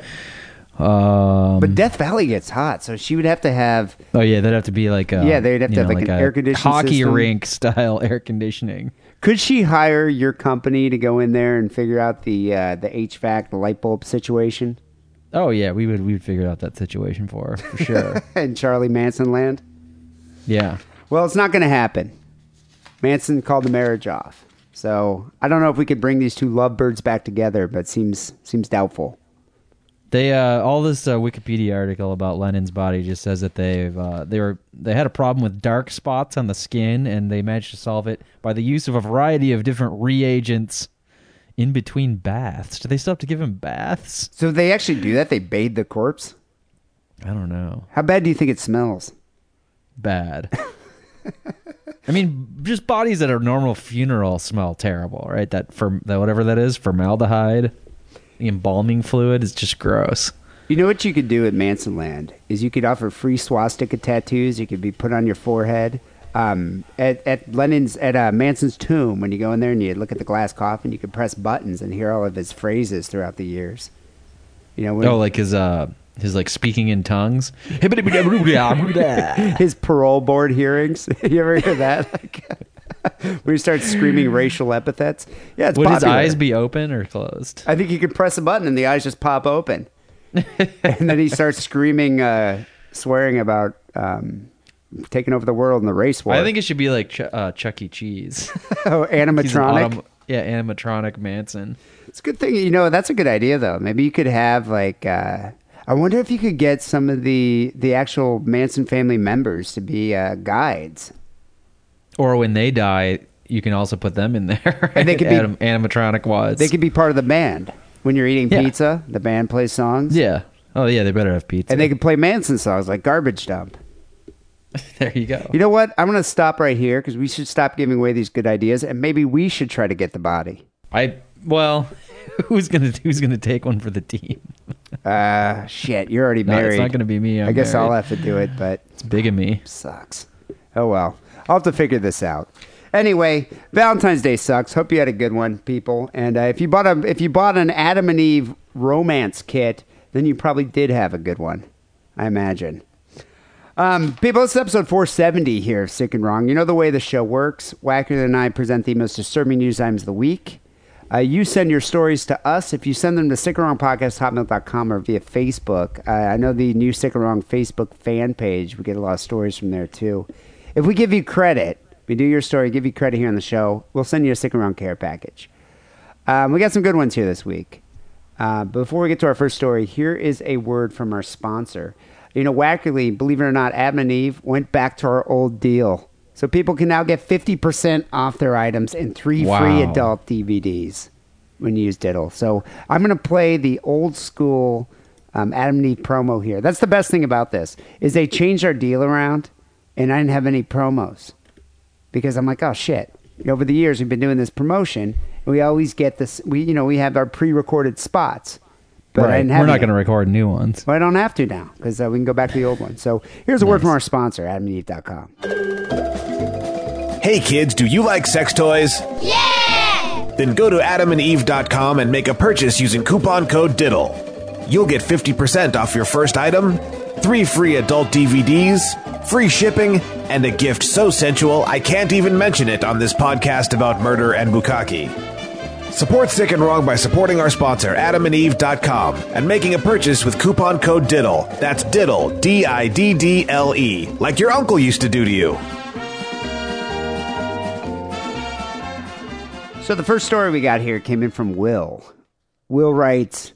Um, But Death Valley gets hot, so she would have to have. oh yeah, that'd have to be like a, Yeah, they'd have to you have, know, like, an air-conditioned hockey system. rink style *laughs* air conditioning. Could she hire your company to go in there and figure out the uh, the HVAC, the light bulb situation Oh yeah, we would we would figure out that situation for her for sure. *laughs* in Charlie Manson land? yeah, Well, it's not going to happen. Manson called the marriage off, so I don't know if we could bring these two lovebirds back together, but seems seems doubtful. they uh, all this uh, Wikipedia article about Lenin's body just says that they've uh, they were they had a problem with dark spots on the skin and they managed to solve it by the use of a variety of different reagents in between baths. Do they still have to give him baths? So they actually do that. They bathe the corpse. I don't know. How bad do you think it smells? bad. *laughs* I mean, just bodies at a normal funeral smell terrible, right? That for that whatever that is, formaldehyde. The embalming fluid is just gross. You know what you could do at Manson Land is you could offer free swastika tattoos. You could be put on your forehead. Um, at at Lenin's at uh, Manson's tomb, when you go in there and you look at the glass coffin, you could press buttons and hear all of his phrases throughout the years. You know, when, Oh, like his uh his like speaking in tongues. *laughs* his parole board hearings. *laughs* you ever hear that? *laughs* Like, when he starts screaming racial epithets. Yeah, it's Would his eyes be open or closed? I think you could press a button and the eyes just pop open, and then he starts screaming, uh, swearing about um, taking over the world in the race war. I think it should be like Ch- uh, Chuck E. Cheese. *laughs* oh, *laughs* He's an animatronic. autom- yeah, animatronic Manson. It's a good thing, you know. That's a good idea, though. Maybe you could have like. Uh, I wonder if you could get some of the the actual Manson family members to be uh, guides. Or when they die, you can also put them in there. *laughs* And they could be- Anim- animatronic wads. They could be part of the band. When you're eating Yeah. pizza, the band plays songs. Yeah. Oh yeah, they better have pizza. And they could play Manson songs like Garbage Dump. *laughs* there you go. You know what? I'm going to stop right here because we should stop giving away these good ideas, and maybe we should try to get the body. I well, *laughs* who's gonna who's gonna take one for the team? Uh, shit, you're already No, married. it's not gonna be me. I'm I guess I'll have to do it, but It's big of me. sucks. Oh well, I'll have to figure this out. Anyway, Valentine's Day sucks. Hope you had a good one, people. And uh, if you bought a if you bought an Adam and Eve romance kit, then you probably did have a good one. I imagine. Um, people, is episode 470 here of Sick and Wrong. You know the way the show works. Wacker and I present the most disturbing news items of the week. Uh, you send your stories to us. If you send them to sickandwrongpodcast.hotmail.com or via Facebook, uh, I know the new Sick and Wrong Facebook fan page. We get a lot of stories from there too. If we give you credit, we do your story, give you credit here on the show, we'll send you a Sick and Wrong care package. Um, we got some good ones here this week. Uh, before we get to our first story, here is a word from our sponsor. You know, Wackerly, believe it or not, Adam and Eve went back to our old deal. So people can now get 50% off their items and three free adult DVDs when you use Diddle. So I'm going to play the old school um, Adam and Eve promo here. That's the best thing about this is they changed our deal around and I didn't have any promos because I'm like, oh shit. Over the years, we've been doing this promotion, and we always get this. We, you know, we have our pre-recorded spots, but I didn't have. We're not going to record new ones. Well, I don't have to now because uh, we can go back to the old one. So here's a word from our sponsor, AdamandEve.com. Hey kids, do you like sex toys? Yeah! Then go to adamandeve.com and make a purchase using coupon code DIDDLE. You'll get 50% off your first item, three free adult DVDs, free shipping, and a gift so sensual I can't even mention it on this podcast about murder and bukkake. Support Sick and Wrong by supporting our sponsor, adamandeve.com, and making a purchase with coupon code DIDDLE. That's DIDDLE, D I D D L E, like your uncle used to do to you. So the first story we got here came in from Will. Will writes,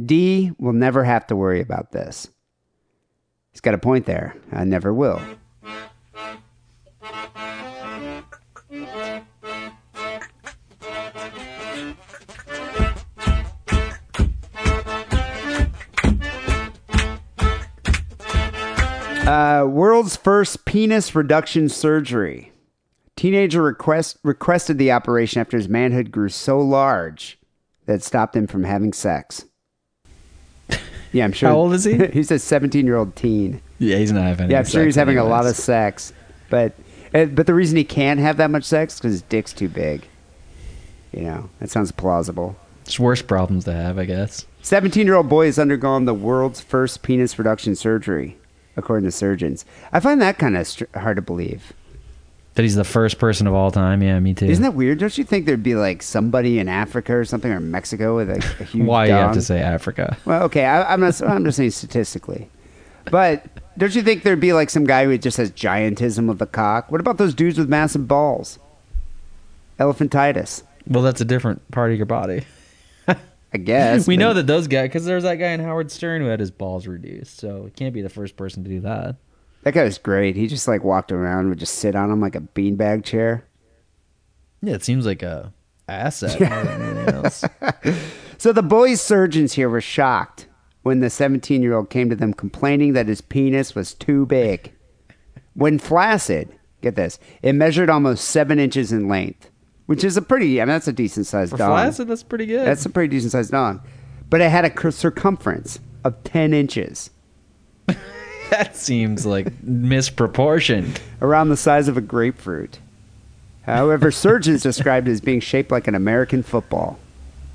"D will never have to worry about this." He's got a point there. I never will. Uh, world's first penis reduction surgery. Teenager request, requested the operation after his manhood grew so large that it stopped him from having sex. *laughs* Yeah, I'm sure. How old is he? *laughs* he's a 17 year old teen. Yeah, he's not having. Yeah, I'm sure he's having a lot of sex, but uh, but the reason he can't have that much sex is because his dick's too big. You know, that sounds plausible. It's worse problems to have, I guess. 17 year old boy has undergone the world's first penis reduction surgery, according to surgeons. I find that kind of str- hard to believe. That he's the first person of all time. Yeah, me too. Isn't that weird? Don't you think there'd be like somebody in Africa or something or Mexico with a, a huge *laughs* Why you have to say Africa? Well, okay, I, I'm not. I'm just saying statistically, but don't you think there'd be like some guy who just has giantism of the cock? What about those dudes with massive balls? Elephantitis, Well, that's a different part of your body. I guess. we but- know that those guys, because there's that guy in Howard Stern who had his balls reduced, so he can't be the first person to do that. that guy was great. He just like walked around, would just sit on him like a beanbag chair. Yeah, it seems like a asset more than anything else. *laughs* So the boys' surgeons here were shocked when the 17 year old came to them complaining that his penis was too big. When flaccid, get this, it measured almost seven inches in length, which is a pretty, I mean, that's a decent sized For dog. flaccid, that's pretty good. That's a pretty decent sized dog. but it had a circumference of 10 inches, *laughs* That seems like misproportioned. around the size of a grapefruit. However, surgeons described it as being shaped like an American football.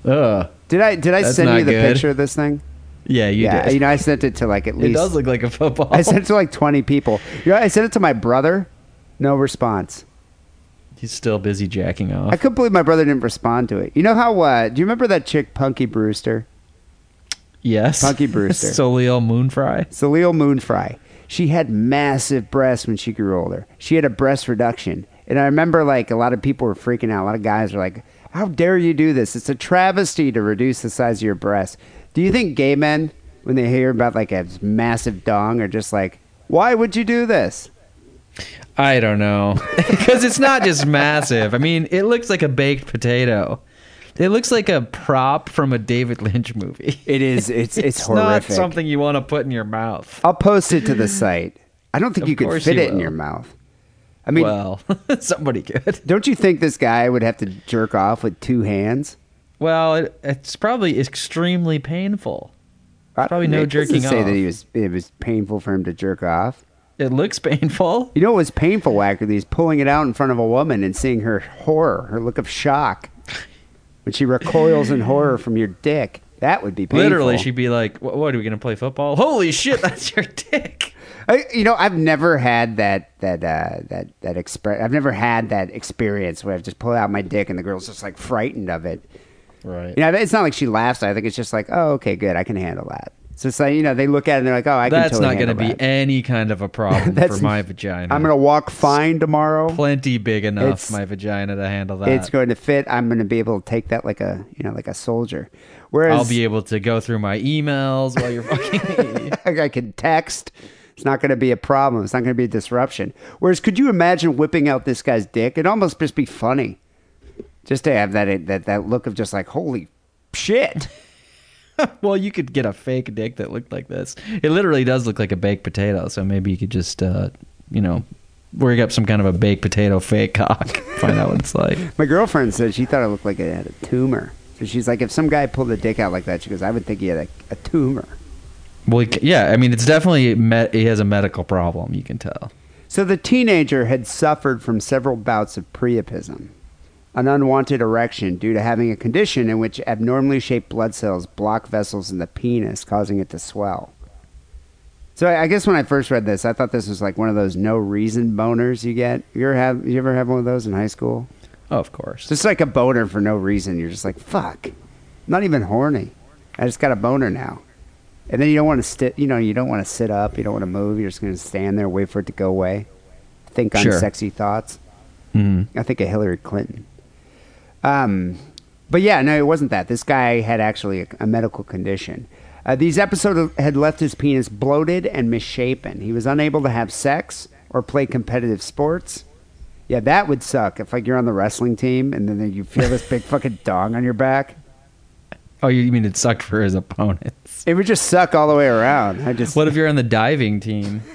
Ugh. Did I did I send you the good. picture of this thing? Yeah, you yeah, did. you know I sent it to like at least. it does look like a football. *laughs* I sent it to like 20 people. You know, I sent it to my brother. No response. He's still busy jacking off. I couldn't believe my brother didn't respond to it. You know how? Uh, do you remember that chick, Punky Brewster? yes. Punky Brewster. *laughs* Soleil Moon Frye. Salil Moonfry. She had massive breasts when she grew older. She had a breast reduction. And I remember like a lot of people were freaking out. A lot of guys were like, How dare you do this? It's a travesty to reduce the size of your breasts. Do you think gay men, when they hear about like a massive dong, are just like, Why would you do this? I don't know. *laughs* Because it's not just massive. I mean, it looks like a baked potato. It looks like a prop from a David Lynch movie. It is it's *laughs* it's, It's horrific. not something you want to put in your mouth. I'll post it to the site. I don't think Of you could fit you it in your mouth. I mean, well, *laughs* somebody could. don't you think this guy would have to jerk off with two hands? Well, it, it's probably extremely painful. Uh, probably no It doesn't jerking say off. that he was it was painful for him to jerk off. It looks *laughs* painful. You know what was painful, Wacker? He's pulling it out in front of a woman and seeing her horror, her look of shock. When she recoils in horror from your dick. That would be painful. Literally, she'd be like, "What? what are we gonna play football? *laughs* Holy shit, that's your dick!" *laughs* I, you know, I've never had that that uh, that that expre- I've never had that experience where I've just pulled out my dick and the girl's just like frightened of it. Right. You know, it's not like she laughs. I think it's just like, oh, okay, good, I can handle that. So it's like you know, they look at it and they're like, oh, I can That's totally not going to be any kind of a problem *laughs* That's- for my vagina. I'm gonna walk fine tomorrow. plenty big enough It's- my vagina to handle that. It's going to fit. I'm going to be able to take that like a you know like a soldier. Whereas I'll be able to go through my emails while you're fucking. *laughs* I can text. It's not going to be a problem. It's not going to be a disruption. Whereas, could you imagine whipping out this guy's dick? It'd almost just be funny, just to have that that that look of just like holy shit. *laughs* well, you could get a fake dick that looked like this. It literally does look like a baked potato. So maybe you could just, uh, you know, work up some kind of a baked potato fake cock. *laughs* Find out what it's like. My girlfriend said she thought it looked like it had a tumor. So she's like, if some guy pulled a dick out like that, she goes, I would think he had a, a tumor. Well, yeah. I mean, it's definitely met, he has a medical problem. You can tell. So the teenager had suffered from several bouts of priapism, an unwanted erection due to having a condition in which abnormally shaped blood cells block vessels in the penis, causing it to swell. So I guess when I first read this, I thought this was like one of those no reason boners you get. You ever have you ever have one of those in high school? Oh, of course. Just like a boner for no reason. You're just like, fuck. I'm not even horny. I just got a boner now. And then you don't want to sit, you know, you don't want to sit up. You don't want to move. You're just going to stand there, wait for it to go away. Think Sure. unsexy thoughts. Mhm. I think of Hillary Clinton. Um, but yeah, no, it wasn't that. This guy had actually a, a medical condition. Uh, these episodes had left his penis bloated and misshapen. He was unable to have sex or play competitive sports. Yeah, that would suck if like you're on the wrestling team and then you feel this big *laughs* fucking dong on your back. Oh, you mean it sucked for his opponents? It would just suck all the way around. I just What if you're on the diving team? *laughs*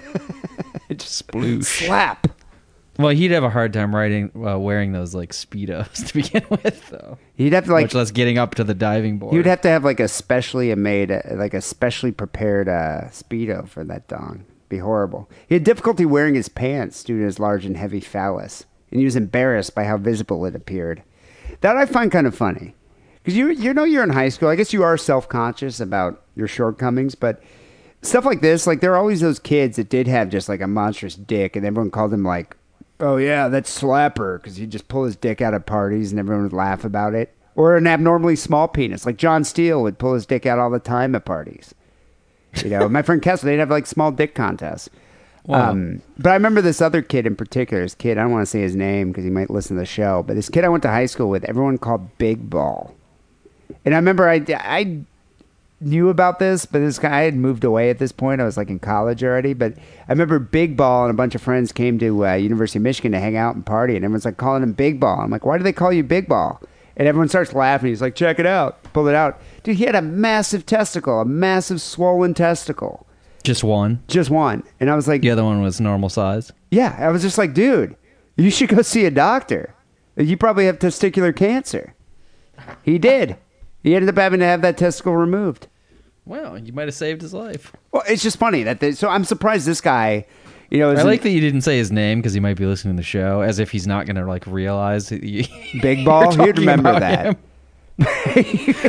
It just sploosh. slap. Well, he'd have a hard time riding, uh, wearing those like speedos *laughs* to begin with, though. He'd have to like Much less getting up to the diving board. You'd have to have like a specially made, uh, like a specially prepared uh, speedo for that dong. Be horrible. He had difficulty wearing his pants due to his large and heavy phallus, and he was embarrassed by how visible it appeared. That I find kind of funny, because you you know you're in high school. I guess you are self conscious about your shortcomings, but stuff like this, like there are always those kids that did have just like a monstrous dick, and everyone called him like, "Oh yeah, that's Slapper," because he'd just pull his dick out at parties, and everyone would laugh about it. Or an abnormally small penis, like John Steele would pull his dick out all the time at parties. You know, my friend Kessler, they'd have like small dick contests. Wow. Um, but I remember this other kid in particular. This kid, I don't want to say his name because he might listen to the show. But this kid I went to high school with, everyone called Big Ball. And I remember I, I knew about this, but this guy I had moved away at this point. I was like in college already. But I remember Big Ball and a bunch of friends came to uh, University of Michigan to hang out and party, and everyone's like calling him Big Ball. I'm like, why do they call you Big Ball? And everyone starts laughing. He's like, check it out. Pull it out. Dude, he had a massive testicle, a massive swollen testicle. just one. Just one. And I was like, The other one was normal size. yeah, I was just like, dude, you should go see a doctor. You probably have testicular cancer. He did. He ended up having to have that testicle removed. Wow, you might have saved his life. Well, it's just funny that they, so I'm surprised this guy, you know, I like that you didn't say his name because he might be listening to the show, as if he's not going to like realize. you- *laughs* Big Ball. He'd remember that. *laughs*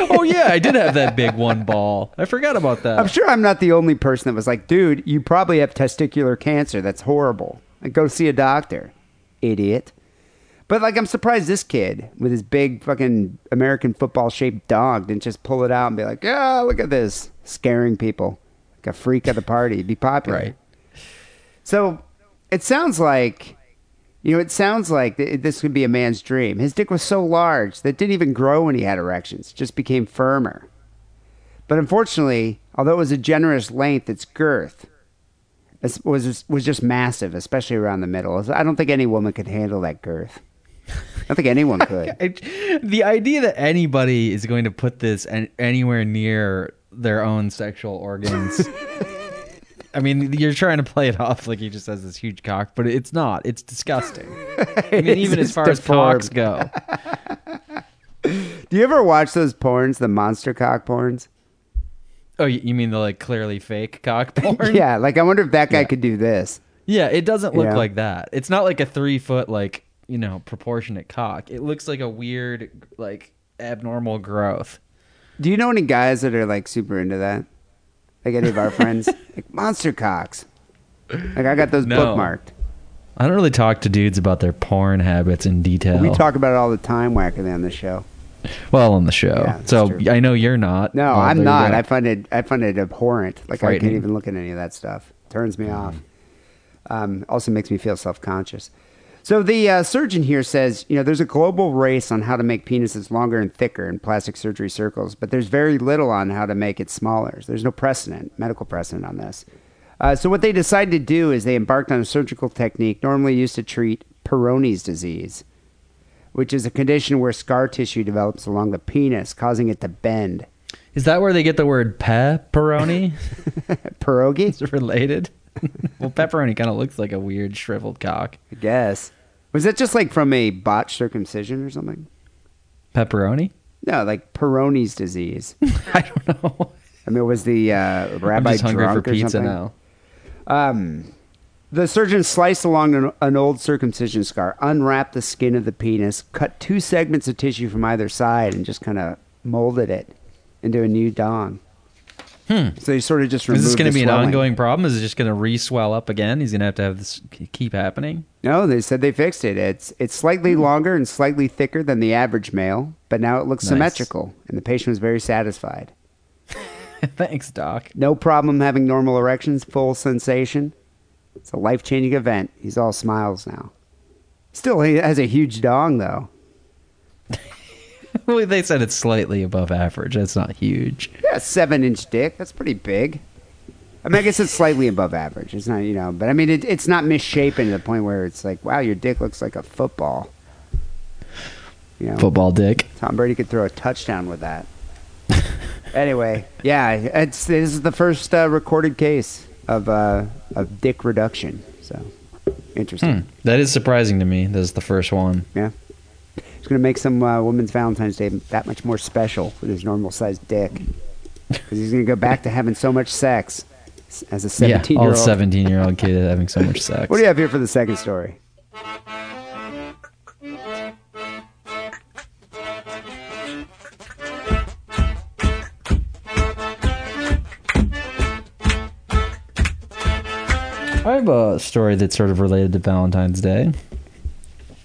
oh yeah, I did have that big one ball. I forgot about that. I'm sure I'm not the only person that was like, dude, you probably have testicular cancer. That's horrible. Like, go see a doctor, idiot. But like, I'm surprised this kid with his big fucking American football shaped dog didn't just pull it out and be like, "Yeah, look at this," scaring people like a freak of the party. Be popular. Right. So it sounds like, you know, it sounds like th- this could be a man's dream. His dick was so large that it didn't even grow when he had erections; it just became firmer. But unfortunately, although it was a generous length, its girth was was just massive, especially around the middle. I don't think any woman could handle that girth. I don't think anyone *laughs* could. The idea that anybody is going to put this an- anywhere near their own sexual organs. *laughs* I mean, you're trying to play it off like he just has this huge cock, but it's not. It's disgusting. I mean, even as far as cocks go. *laughs* Do you ever watch those porns, the monster cock porns? Oh, you you mean the like clearly fake cock porn? Yeah, like I wonder if that guy Yeah. could do this. Yeah, it doesn't look Yeah. like that. It's not like a three foot like you know proportionate cock. It looks like a weird like abnormal growth. Do you know any guys that are like super into that? Like any of our friends, *laughs* like monster cocks. Like I got those No. bookmarked. I don't really talk to dudes about their porn habits in detail. We talk about it all the time, wackily on the show. well on the show, Yeah, so true. I know you're not. No, I'm not. I find it. I find it abhorrent. Like I can't even look at any of that stuff. Turns me off. Um, also makes me feel self conscious. So the uh, surgeon here says, you know, there's a global race on how to make penises longer and thicker in plastic surgery circles, but there's very little on how to make it smaller. There's no precedent, medical precedent on this. Uh, so what they decided to do is they embarked on a surgical technique normally used to treat Peyronie's disease, which is a condition where scar tissue develops along the penis, causing it to bend. Is that where they get the word pepperoni? *laughs* Pierogi? Is related? Well, pepperoni kind of looks like a weird shriveled cock. I guess. Was that just like from a botched circumcision or something? Pepperoni? No, like Peyronie's disease. *laughs* I don't know. I mean, was the uh, I'm rabbi just hungry for or pizza something? now. Um, the surgeon sliced along an, an old circumcision scar, unwrapped the skin of the penis, cut two segments of tissue from either side, and just kind of molded it into a new dong. So he sort of just Hmm. Is this going to be an ongoing problem? Is it just going to re-swell up again? He's going to have to have this keep happening. No, they said they fixed it. It's it's slightly Hmm. longer and slightly thicker than the average male, but now it looks Nice. symmetrical, and the patient was very satisfied. *laughs* Thanks, doc. No problem having normal erections, full sensation. It's a life changing event. He's all smiles now. Still, he has a huge dong, though. *laughs* *laughs* Well, they said it's slightly above average. That's not huge. Yeah, seven inch dick. That's pretty big. I mean, I guess it's slightly above average. It's not, you know, but I mean, it, it's not misshapen to the point where it's like, wow, your dick looks like a football. You know, Football dick. Tom Brady could throw a touchdown with that. anyway, yeah, it's this is the first uh, recorded case of uh, of dick reduction. So interesting. Hmm. That is surprising to me. This is the first one. Yeah, it's gonna make some uh, women's Valentine's Day that much more special with his normal sized dick because he's gonna go back to having so much sex as a seventeen all year old. seventeen-year-old kid having so much sex. What do you have here for the second story? I have a story that's sort of related to Valentine's Day.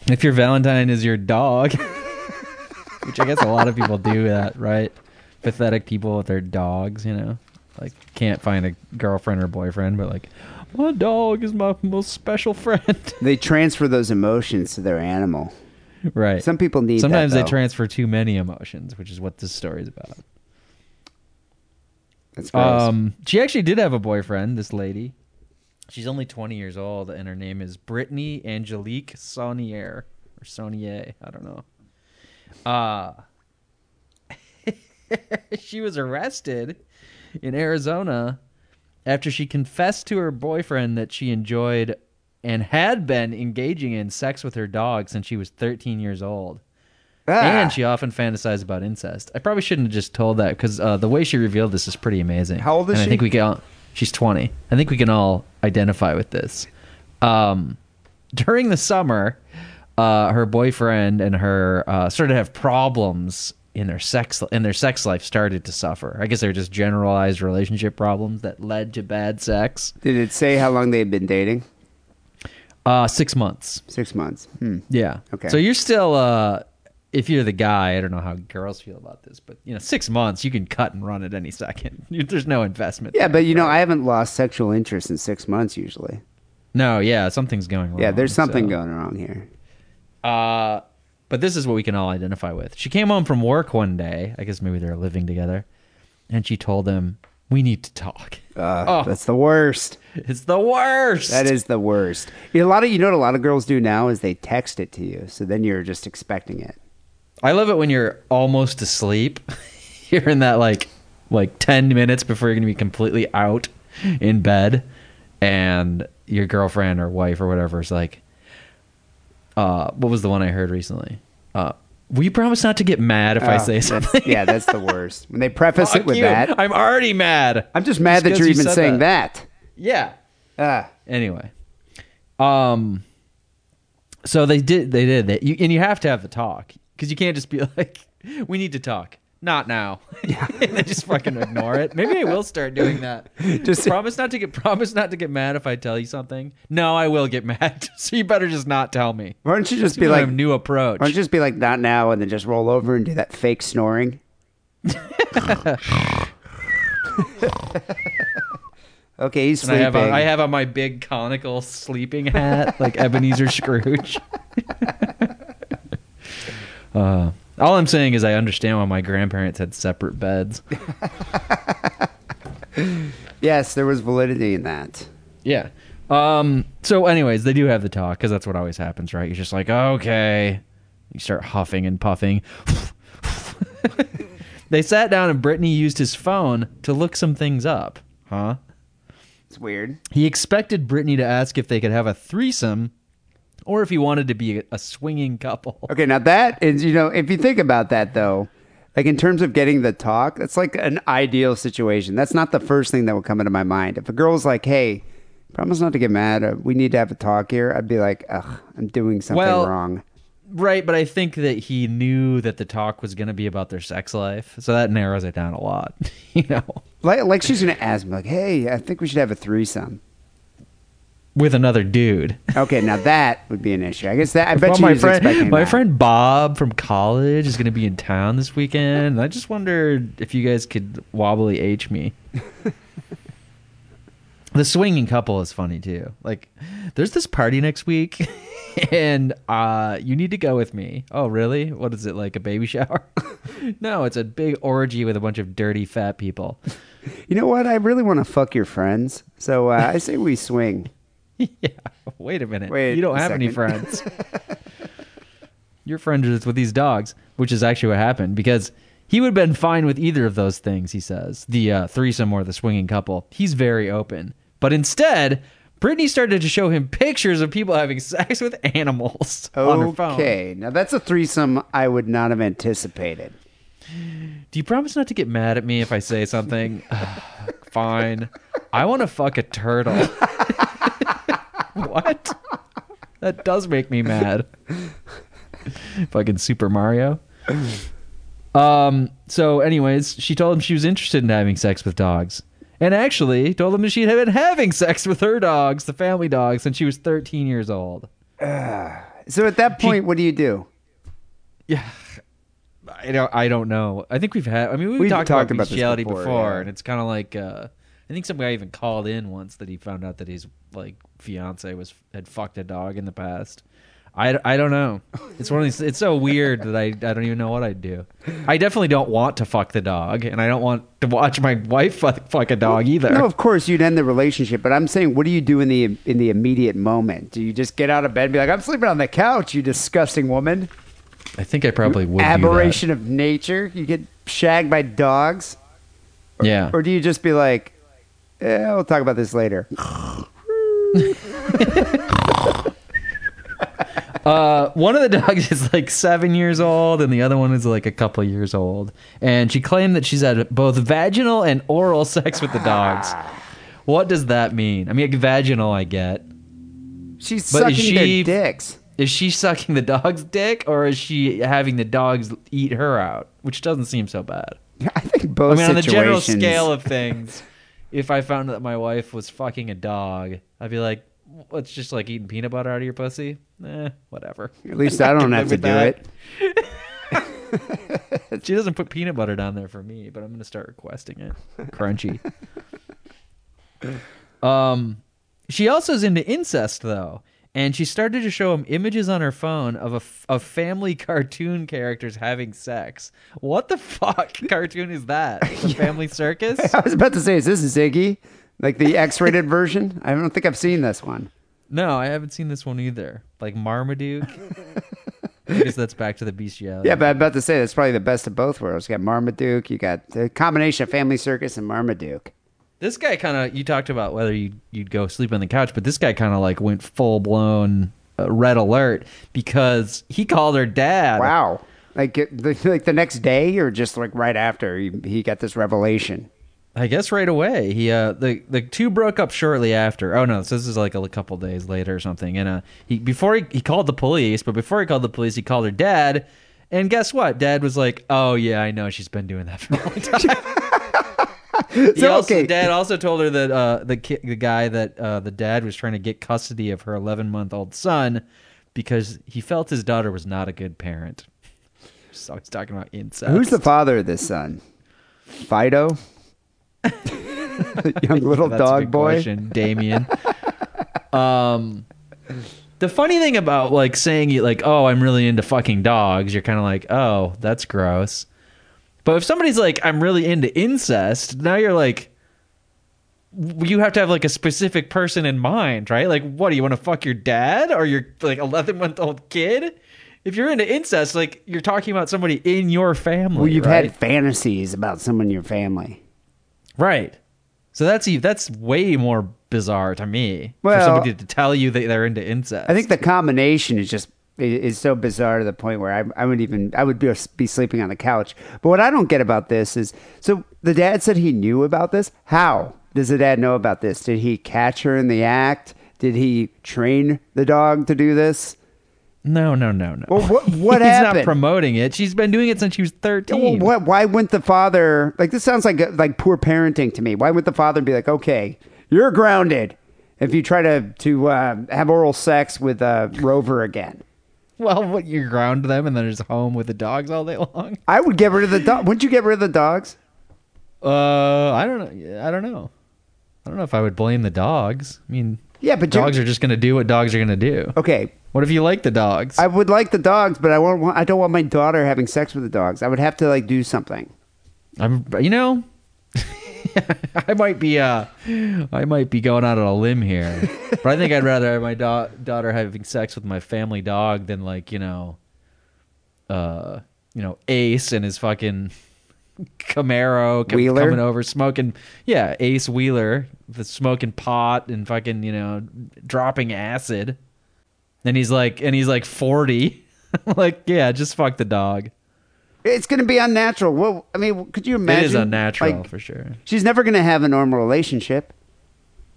If your Valentine is your dog, *laughs* which I guess a lot of people do that, right? Pathetic people with their dogs, you know, like can't find a girlfriend or boyfriend, but like, my dog is my most special friend. *laughs* They transfer those emotions to their animal. right. Some people need. Sometimes that, they transfer too many emotions, which is what this story is about. That's gross. Um, she actually did have a boyfriend. This lady, she's only 20 years old, and her name is Brittany Angelique Saunier or Saunier. I don't know. Uh *laughs* she was arrested in Arizona after she confessed to her boyfriend that she enjoyed and had been engaging in sex with her dog since she was 13 years old. Ah. And she often fantasized about incest. I probably shouldn't have just told that because uh, the way she revealed this is pretty amazing. How old is and she? I think we can. She's twenty. I think we can all identify with this. Um, during the summer, uh, her boyfriend and her uh, started to have problems in their sex in their sex life. Started to suffer. I guess they were just generalized relationship problems that led to bad sex. Did it say how long they had been dating? Uh, six months. Six months. Hmm. Yeah. Okay. So you're still, uh, if you're the guy, I don't know how girls feel about this, but you know, six months you can cut and run at any second. *laughs* There's no investment. Yeah, there. but you know, I haven't lost sexual interest in six months usually. no, yeah, something's going wrong. Yeah, there's something so. going wrong here. Uh, but this is what we can all identify with. She came home from work one day. I guess maybe they're living together, and she told him, "We need to talk." Uh, *laughs* Oh. That's the worst. It's the worst. That is the worst. You know, a lot of you know what a lot of girls do now is they text it to you, so then you're just expecting it. I love it when you're almost asleep. *laughs* you're in that like like 10 minutes before you're going to be completely out in bed and your girlfriend or wife or whatever is like uh what was the one I heard recently? Uh we promise not to get mad if I Oh, say that's- something. yeah, that's the worst. When they preface Fuck it with you. that, I'm already mad. I'm just mad that you're even saying that. Yeah. Ah, Anyway, um, so they did. They did that, you, and you have to have the talk because you can't just be *laughs* like, "We need to talk." Not now. *laughs* Yeah. *laughs* and just fucking ignore it. Maybe I will start doing that. Just- promise not to get promise not to get mad if I tell you something. No, I will get mad. so you better just not tell me. why don't you just Be be like, a new approach. why don't you just be like, not now, and then just roll over and do that fake snoring? okay, he's and I sleeping. have a, I have on my big conical sleeping hat like Ebenezer Scrooge. Uh, all I'm saying is I understand why my grandparents had separate beds. *laughs* yes, there was validity in that. Yeah. Um. So, anyways, they do have the talk because that's what always happens, right? You're just like, okay. You start huffing and puffing. *laughs* they sat down and Brittany used his phone to look some things up. Huh? It's weird. He expected Brittany to ask if they could have a threesome or if he wanted to be a, a swinging couple. *laughs* Okay, now that is, you know, if you think about that though, like in terms of getting the talk, that's like an ideal situation. That's not the first thing that would come into my mind. If a girl's like, "Hey, promise not to get mad. Uh, we need to have a talk here," I'd be like, "Ugh, I'm doing something Well- wrong." Right, but I think that he knew that the talk was going to be about their sex life. So that narrows it down a lot. *laughs* you know, Like, like she's gonna ask me, like, "Hey, I think we should have a threesome." With another dude. Okay, now that would be an issue. I guess that I bet Well, you my friend, my that. friend Bob from college is going to be in town this weekend. I just wondered if you guys could wobbly H me. the swinging couple is funny too. Like, there's this party next week, *laughs* and uh, you need to go with me. Oh, really? What is it like a baby shower? *laughs* no, it's a big orgy with a bunch of dirty fat people. You know what? I really want to fuck your friends, so uh, I say we swing. *laughs* yeah. Wait a minute. Wait you don't have any friends. *laughs* *laughs* You're friends with these dogs, which is actually what happened because he would have been fine with either of those things. He says the uh, threesome or the swinging couple. He's very open, but instead, Brittany started to show him pictures of people having sex with animals on her phone. Okay, now that's a threesome I would not have anticipated. Do you promise not to get mad at me if I say something? *sighs* Fine. I want to fuck a turtle. *laughs* what? That does make me mad. Fucking Super Mario. Um. So, anyways, she told him she was interested in having sex with dogs, and actually told him that she had been having sex with her dogs, the family dogs, since she was 13 years old. So at that point, what do you do? Yeah. I don't. I don't know. I think we've had. I mean, we've, We've talked, talked about about this bestiality before, before, yeah. and it's kind of like. Uh, I think some guy even called in once that he found out that his like fiance was had fucked a dog in the past. I, I don't know. It's one of these. It's so weird that I I don't even know what I'd do. I definitely don't want to fuck the dog, and I don't want to watch my wife fuck, fuck a dog either. No, of course you'd end the relationship, but I'm saying, what do you do in the in the immediate moment? Do you just get out of bed and be like, "I'm sleeping on the couch, you disgusting woman"? I think I probably would. Aberration of nature. You get shagged by dogs, Yeah. or do you just be like, eh, "We'll talk about this later"? *laughs* Uh, one of the dogs is like seven years old, and the other one is like a couple years old. And she claimed that she's had both vaginal and oral *laughs* sex with the dogs. *laughs* What does that mean? I mean, vaginal, I get. She's But is sucking she- their dicks. Is she sucking the dog's dick, or is she having the dogs eat her out? Which doesn't seem so bad. I think both I mean, on the general scale of things, if I found that my wife was fucking a dog, I'd be like, "What's just like eating peanut butter out of your pussy?" Eh, whatever. At least I don't *laughs* have to do it. *laughs* She doesn't put peanut butter down there for me, but I'm gonna start requesting it. Crunchy. *laughs* um, she also is into incest though, and she started to show him images on her phone of a f- of family *laughs* cartoon characters having sex. What the fuck *laughs* cartoon is that? *laughs* The Family Circus? I was about to say, is this Ziggy? Like the X-rated version? I don't think I've seen this one. No, I haven't seen this one either. Like Marmaduke. I guess that's back to the bestiality. Yeah, but I'm about to say that's probably the best of both worlds. You got Marmaduke, you got the combination of Family Circus and Marmaduke. This guy kind of you talked about whether you you'd go sleep on the couch, but this guy kind of like went full blown uh, red alert because he called her dad. Wow. Like, it- the- like the next day, or just like right after he, he got this revelation. I guess right away. He uh the the two broke up shortly after. Oh no, so this is like a couple days later or something. And uh he before he, he called the police, but before he called the police, he called her dad. And guess what? Dad was like, "Oh yeah, I know she's been doing that for a long time." *laughs* *laughs* he So, also, okay. Dad also told her that uh, the ki- the guy that uh, the dad was trying to get custody of her 11 month old son because he felt his daughter was not a good parent. *laughs* So he's talking about incest. Who's the father of this son? Fido? *laughs* Young little That's dog boy? question, Damien. um, the funny thing about like saying you like, oh, I'm really into fucking dogs. You're kind of like, oh, that's gross. But if somebody's like, I'm really into incest, now you're like, you have to have like a specific person in mind, right? Like, what do you want to fuck your dad or your like 11 month old kid? If you're into incest, like you're talking about somebody in your family. Well, you've right? had fantasies about someone in your family. Right. So that's that's way more bizarre to me Well- for somebody to tell you that they're into incest. I think the combination is just is so bizarre to the point where I, I would even I would be, be sleeping on the couch. But what I don't get about this is so the dad said he knew about this. How does the dad know about this? Did he catch her in the act? Did he train the dog to do this? no, no, no, no. Well, what- *laughs* what He's happened? not promoting it. She's been doing it since she was Well, thirteen. what, why wouldn't the father like this? Sounds like like poor parenting to me. Why wouldn't the father be like, okay, you're grounded if you try to to uh, have oral sex with uh, Rover again? *laughs* Well, what you ground them and then just home with the dogs all day long? *laughs* I would get rid of the dog. Wouldn't you get rid of the dogs? Uh, I don't know. I don't know. I don't know if I would blame the dogs. I mean, Yeah, but dogs are just going to do what dogs are going to do. Okay, What if you like the dogs? I would like the dogs, but I won't. Want, I don't want my daughter having sex with the dogs. I would have to like do something. I'm, you know, *laughs* I might be, uh, I might be going out on a limb here, but I think I'd rather have my da- daughter having sex with my family dog than like, you know, uh, you know, Ace and his fucking Camaro com- Wheeler? coming over smoking, yeah, Ace Wheeler, the smoking pot and fucking, you know, dropping acid. And he's like, and he's like forty, *laughs* like, yeah, just fuck the dog. It's going to be unnatural. Well, I mean, could you imagine? it is unnatural like, for sure. She's never going to have a normal relationship.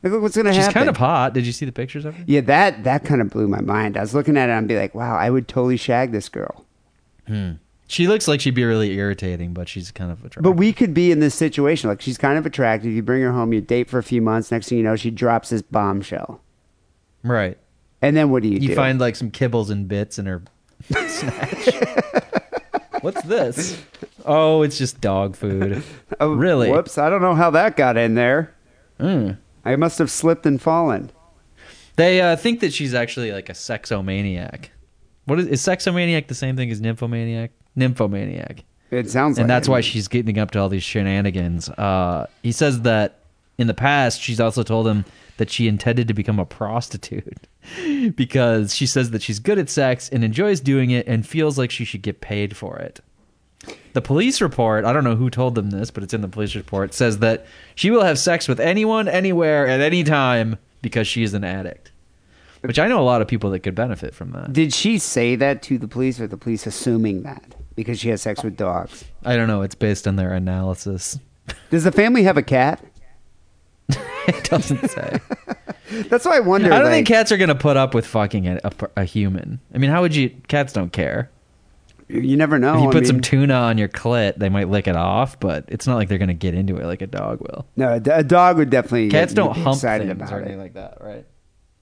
Like, look what's going to happen. She's kind of hot. Did you see the pictures of her? Yeah, that that kind of blew my mind. I was looking at it and I'd be like, wow, I would totally shag this girl. Hmm. She looks like she'd be really irritating, but she's kind of attractive. But we could be in this situation. Like she's kind of attractive. You bring her home, you date for a few months. Next thing you know, she drops this bombshell. right. And then what do you, You do? You find like some kibbles and bits in her *laughs* snatch. *laughs* What's this? Oh, it's just dog food. Oh, really? Whoops! I don't know how that got in there. Mm. I must have slipped and fallen. They uh, think that she's actually like a sexomaniac. What is, is sexomaniac the same thing as nymphomaniac? Nymphomaniac. It sounds like and that's it. why she's getting up to all these shenanigans. Uh, he says that in the past, she's also told him that she intended to become a prostitute *laughs* because she says that she's good at sex and enjoys doing it and feels like she should get paid for it. The police report, I don't know who told them this, but it's in the police report, says that she will have sex with anyone, anywhere, at any time because she is an addict. Which I know a lot of people that could benefit from that. Did she say that to the police, or the police assuming that because she has sex with dogs? I don't know. It's based on their analysis. Does the family have a cat? *laughs* It doesn't say. That's why I wonder. I don't like- think cats are gonna put up with fucking a, a, a human. I mean, how would you? Cats don't care. You never know. if you I put some tuna on your clit, they might lick it off, but it's not like they're gonna get into it like a dog will. no, a dog would definitely. Cats don't hump excited things about or it. anything like that, right?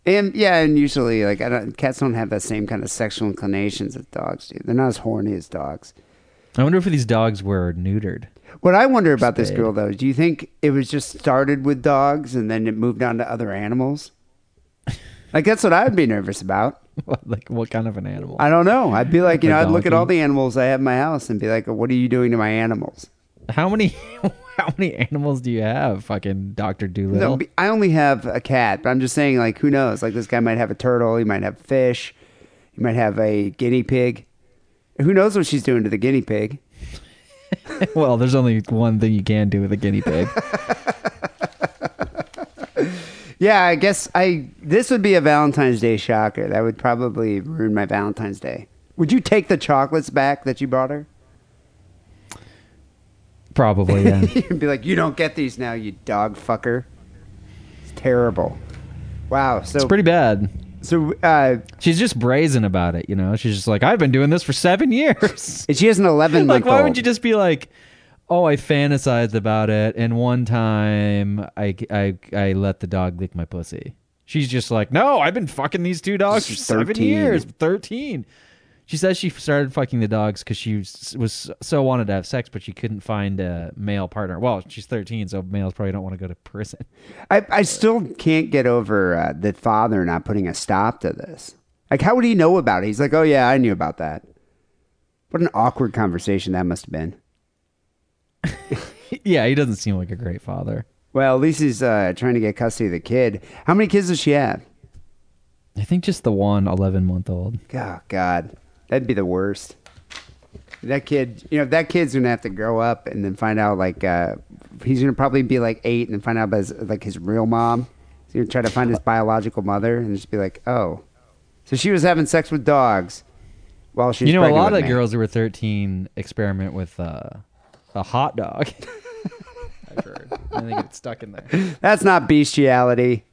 And yeah, and usually like I don't, cats don't have that same kind of sexual inclinations that dogs do. They're not as horny as dogs. I wonder if these dogs were neutered. What I wonder about this girl though, do you think it was just started with dogs and then it moved on to other animals? Like that's what I'd be nervous about. *laughs* Like what kind of an animal? I don't know. I'd be like, you A know, I'd look at all the animals I have in my house and be like, what are you doing to my animals? How many? *laughs* How many animals do you have? Fucking Doctor No, Doolittle. be- I only have a cat, but I'm just saying, like, who knows? Like, this guy might have a turtle. He might have fish. He might have a guinea pig. Who knows what she's doing to the guinea pig? *laughs* well, there's only one thing you can do with a guinea pig. Yeah, I guess I. This would be a Valentine's Day shocker. That would probably ruin my Valentine's Day. Would you take the chocolates back that you brought her? Probably, yeah. *laughs* You'd be like, you don't get these now, you dog fucker. It's terrible. Wow. So it's pretty bad. So uh, She's just brazen about it, you know. She's just like, I've been doing this for seven years. And *laughs* she has an 11 like, why would you just be like, oh, I fantasized about it, and one time I, I, I let the dog lick my pussy. She's just like, no, I've been fucking these two dogs for seven 13. years. Thirteen. She says she started fucking the dogs because she was, was so wanted to have sex, but she couldn't find a male partner. Well, she's thirteen, so males probably don't want to go to prison. *laughs* I, I still can't get over uh, the father not putting a stop to this. Like, how would he know about it? He's like, oh, yeah, I knew about that. What an awkward conversation that must have been. *laughs* yeah, he doesn't seem like a great father. Well, at least he's uh, trying to get custody of the kid. How many kids does she have? I think just the one 11 month old. Oh, God. That'd be the worst. That kid, you know, that kid's gonna have to grow up and then find out like uh, he's gonna probably be like eight and then find out about his, like his real mom. He's gonna try to find his biological mother and just be like, oh, so she was having sex with dogs while she you know, a lot of me. girls who were 13 experiment with uh, a hot dog. *laughs* I've heard. And they get stuck in there. *laughs* That's not bestiality.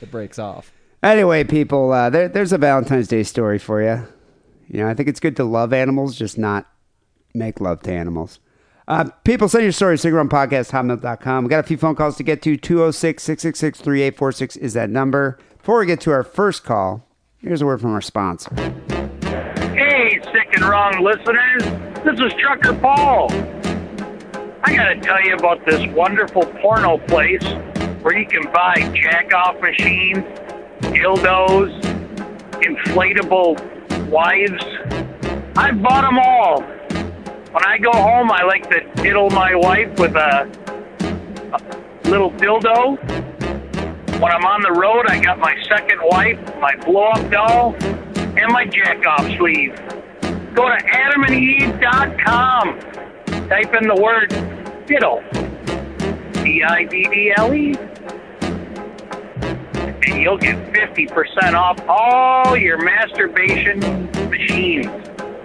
It breaks off. Anyway, people, uh, there, there's a Valentine's Day story for you. You know, I think it's good to love animals, just not make love to animals. Uh, people, send your stories to podcast.hotmail.com. We got a few phone calls to get to. 206 666 3846 is that number. Before we get to our first call, here's a word from our sponsor. Hey, sick and wrong listeners. This is Trucker Paul. I gotta tell you about this wonderful porno place where you can buy jack off machines, dildos, inflatable wives. I've bought them all. When I go home, I like to diddle my wife with a, a little dildo. When I'm on the road, I got my second wife, my blow up doll, and my jack off sleeve. Go to adamandeve.com. Type in the word diddle. D I D D L E. And you'll get 50% off all your masturbation machines.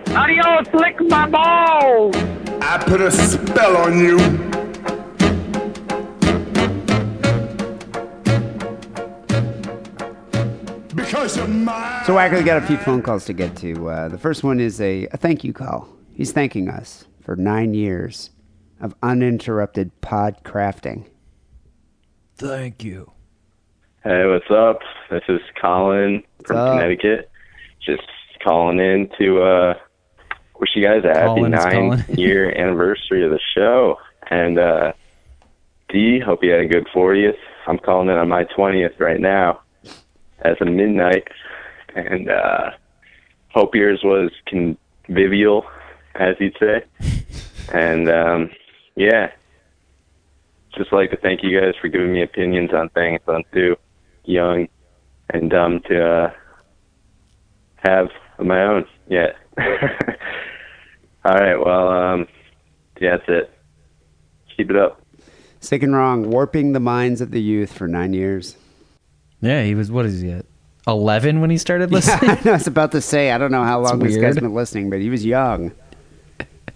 Adios, lick my balls! I put a spell on you. Because of my. So, Wacker, we got a few phone calls to get to. Uh, the first one is a, a thank you call. He's thanking us for nine years of uninterrupted pod crafting. Thank you. Hey, what's up? This is Colin from up? Connecticut. Just calling in to uh, wish you guys a happy Colin nine *laughs* year anniversary of the show. And uh, D, hope you had a good 40th. I'm calling in on my 20th right now as of midnight. And uh, hope yours was convivial, as you'd say. *laughs* And um, yeah, just like to thank you guys for giving me opinions on things I'm too young and dumb to uh, have of my own yet. *laughs* All right, well, um, yeah, that's it. Keep it up. Sick and wrong, warping the minds of the youth for nine years. Yeah, he was, what is he at? 11 when he started *laughs* listening. I know, I was about to say, I don't know how long this guy's weird. been listening, but he was young.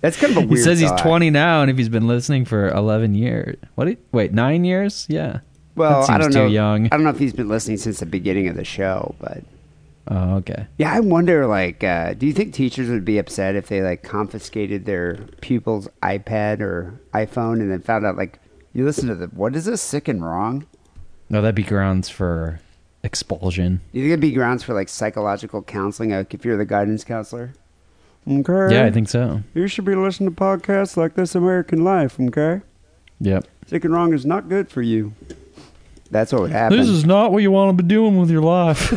That's kind of a *laughs* weird he says he's 20 now, and if he's been listening for 11 years, what? do- Wait, nine years? Yeah. Well, I don't too know. young. I don't know if he's been listening since the beginning of the show, but Oh, okay. yeah, I wonder. Like, uh, do you think teachers would be upset if they like confiscated their pupil's iPad or iPhone and then found out like you listen to the what is this sick and wrong? No, that'd be grounds for expulsion. Do you think it'd be grounds for like psychological counseling? Like if you're the guidance counselor. Okay. Yeah, I think so. you should be listening to podcasts like This American Life. Okay. Yep. Sick and wrong is not good for you. That's what would happen. This is not what you want to be doing with your life.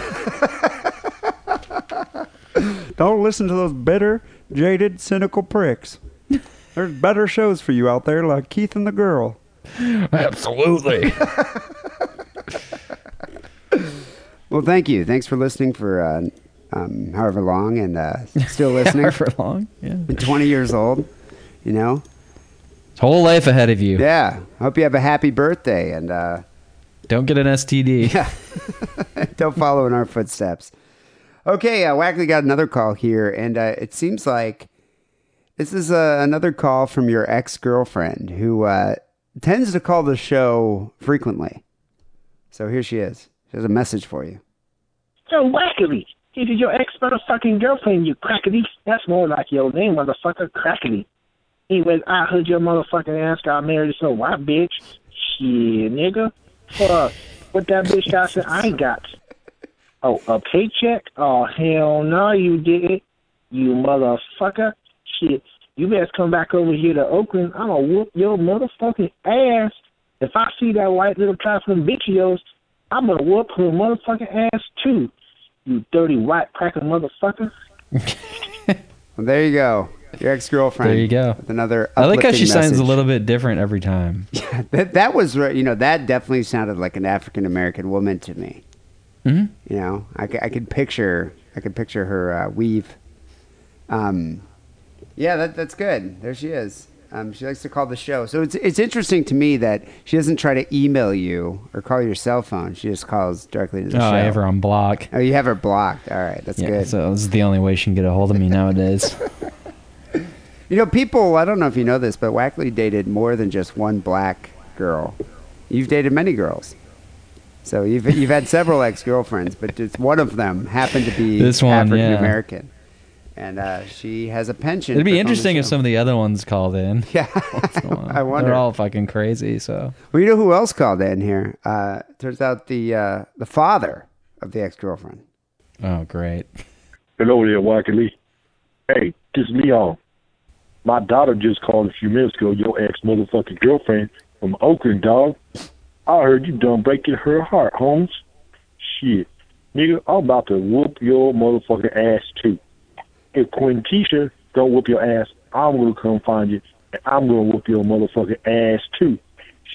*laughs* Don't listen to those bitter, jaded, cynical pricks. There's better shows for you out there, like Keith and the Girl. Absolutely. *laughs* Well, thank you. Thanks for listening for uh, um, however long and uh, still *laughs* listening. for long. Yeah. 20 years old, you know? Whole life ahead of you. Yeah. Hope you have a happy birthday and uh, Don't get an STD. *laughs* *laughs* don't follow in our footsteps. Okay, uh, Wackley got another call here, and uh, it seems like this is uh, another call from your ex girlfriend who uh, tends to call the show frequently. So here she is. She has a message for you. Yo, Wackily. This is your ex motherfucking girlfriend, you crackety. That's more like your name, motherfucker, crackety. Anyways, I heard your motherfucking ass got married to some white bitch. Shit, nigga. Fuck. What that bitch got said I ain't got. Oh, a paycheck? Oh, hell no, you didn't. You motherfucker. Shit. You best come back over here to Oakland. I'm gonna whoop your motherfucking ass. If I see that white little trifling bitch of yours, I'm gonna whoop her motherfucking ass too. You dirty white cracker motherfucker. *laughs* Well, there you go. Your ex girlfriend. There you go. With another. I like how she uplifting sounds a little bit different every time. *laughs* That that was. You know that definitely sounded like an African American woman to me. Mhm. You know, I, I could picture I could picture her uh, weave. Um, yeah, that that's good. There she is. Um, she likes to call the show. So it's it's interesting to me that she doesn't try to email you or call your cell phone. She just calls directly to the Oh, show. I have her on block. Oh, you have her blocked. All right, that's Yeah, good. so this is the only way she can get a hold of me *laughs* nowadays. *laughs* You know, people, I don't know if you know this, but Wackley dated more than just one black girl. You've dated many girls. So you've, you've had several ex girlfriends, but just one of them happened to be *laughs* This one, African yeah. American. And uh, she has a pension. It'd be interesting if some of the other ones called in. *laughs* Yeah. *laughs* I wonder. They're all fucking crazy. So Well, you know who else called in here? Uh, turns out the uh, the father of the ex girlfriend. Oh, great. Hello there, Wackily. Hey, this is Leon. My daughter just called a few minutes ago, your ex motherfucking girlfriend from Oakland, dog. I heard you done breaking her heart, Holmes. Shit. Nigga, I'm about to whoop your motherfucking ass too. If Queen Keisha don't whoop your ass, I'm gonna come find you and I'm gonna whoop your motherfucking ass too.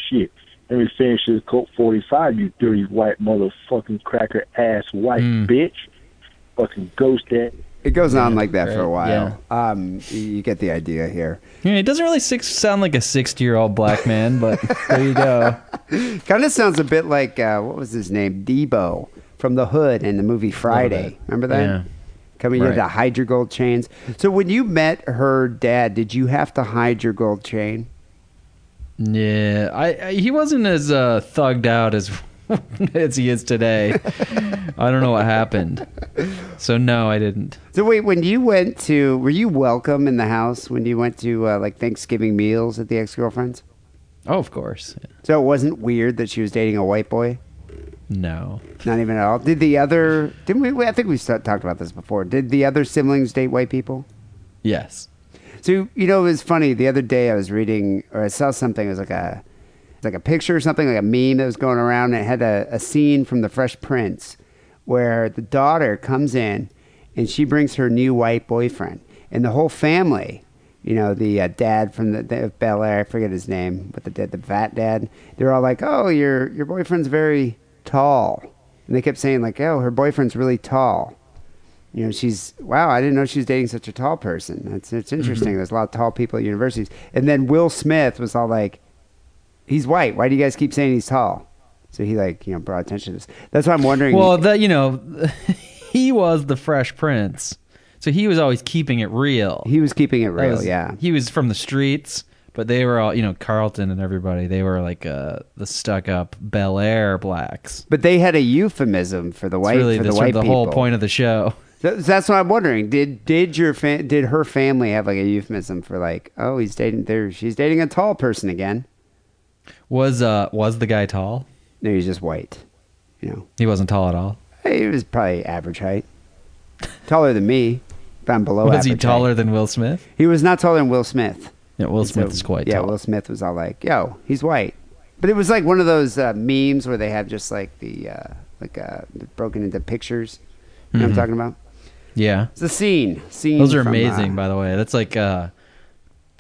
Shit. Let me finish this Colt 45, you dirty white motherfucking cracker ass white Mm. bitch. Fucking ghost that. It goes on like that for a Right, while. Um, you, get the idea here. Yeah, it doesn't really six, sound like a sixty-year-old black man, but there you go. *laughs* Kind of sounds a bit like uh, what was his name, Debo from The Hood in the movie Friday. Remember that? Yeah. Coming Right. in to hide your gold chains. So when you met her dad, did you have to hide your gold chain? Yeah, I, I he wasn't as uh, thugged out as *laughs* as he is today. I don't know what happened. So no, I didn't. So wait, when you went to, were you welcome in the house when you went to uh, like Thanksgiving meals at the ex girlfriend's? Oh, of course. So it wasn't weird that she was dating a white boy. No. Not even at all. Did the other? Didn't we? I think we talked about this before. Did the other siblings date white people? Yes. So you know, it was funny. The other day, I was reading, or I saw something. It was like a, like a picture or something, like a meme that was going around. And it had a, a scene from The Fresh Prince, where the daughter comes in, and she brings her new white boyfriend, and the whole family. You know, the uh, dad from the, the Bel Air, I forget his name, but the dad, the fat dad. They're all like, "Oh, your your boyfriend's very tall," and they kept saying like, "Oh, her boyfriend's really tall." you know, she's wow. I didn't know she was dating such a tall person. That's it's interesting. There's a lot of tall people at universities. And then Will Smith was all like, "He's white. Why do you guys keep saying he's tall?" So he like you know brought attention to this. That's why I'm wondering. Well, that you know, *laughs* he was the Fresh Prince, so he was always keeping it real. he was keeping it real. was- yeah. he was from the streets, but they were all you know Carlton and everybody. They were like uh, the stuck up Bel Air blacks. But they had a euphemism for the It's white really for the the, white the whole point of the show. *laughs* That's what I'm wondering. Did did your fa- did her family have like a euphemism for like oh he's dating there she's dating a tall person again? Was uh was the guy tall? No, he's just white. You know, He wasn't tall at all. he was probably average height, *laughs* taller than me. If I'm below was he average taller height. than Will Smith? He was not taller than Will Smith. Yeah, Will Smith so- is quite yeah, tall. Will Smith was all like, "Yo, he's white," but it was like one of those uh, memes where they have just like the uh, like uh, broken into pictures. You know what I'm Mhm. talking about? Yeah. It's a scene. Scene. Those are from, amazing, uh, by the way. That's like uh,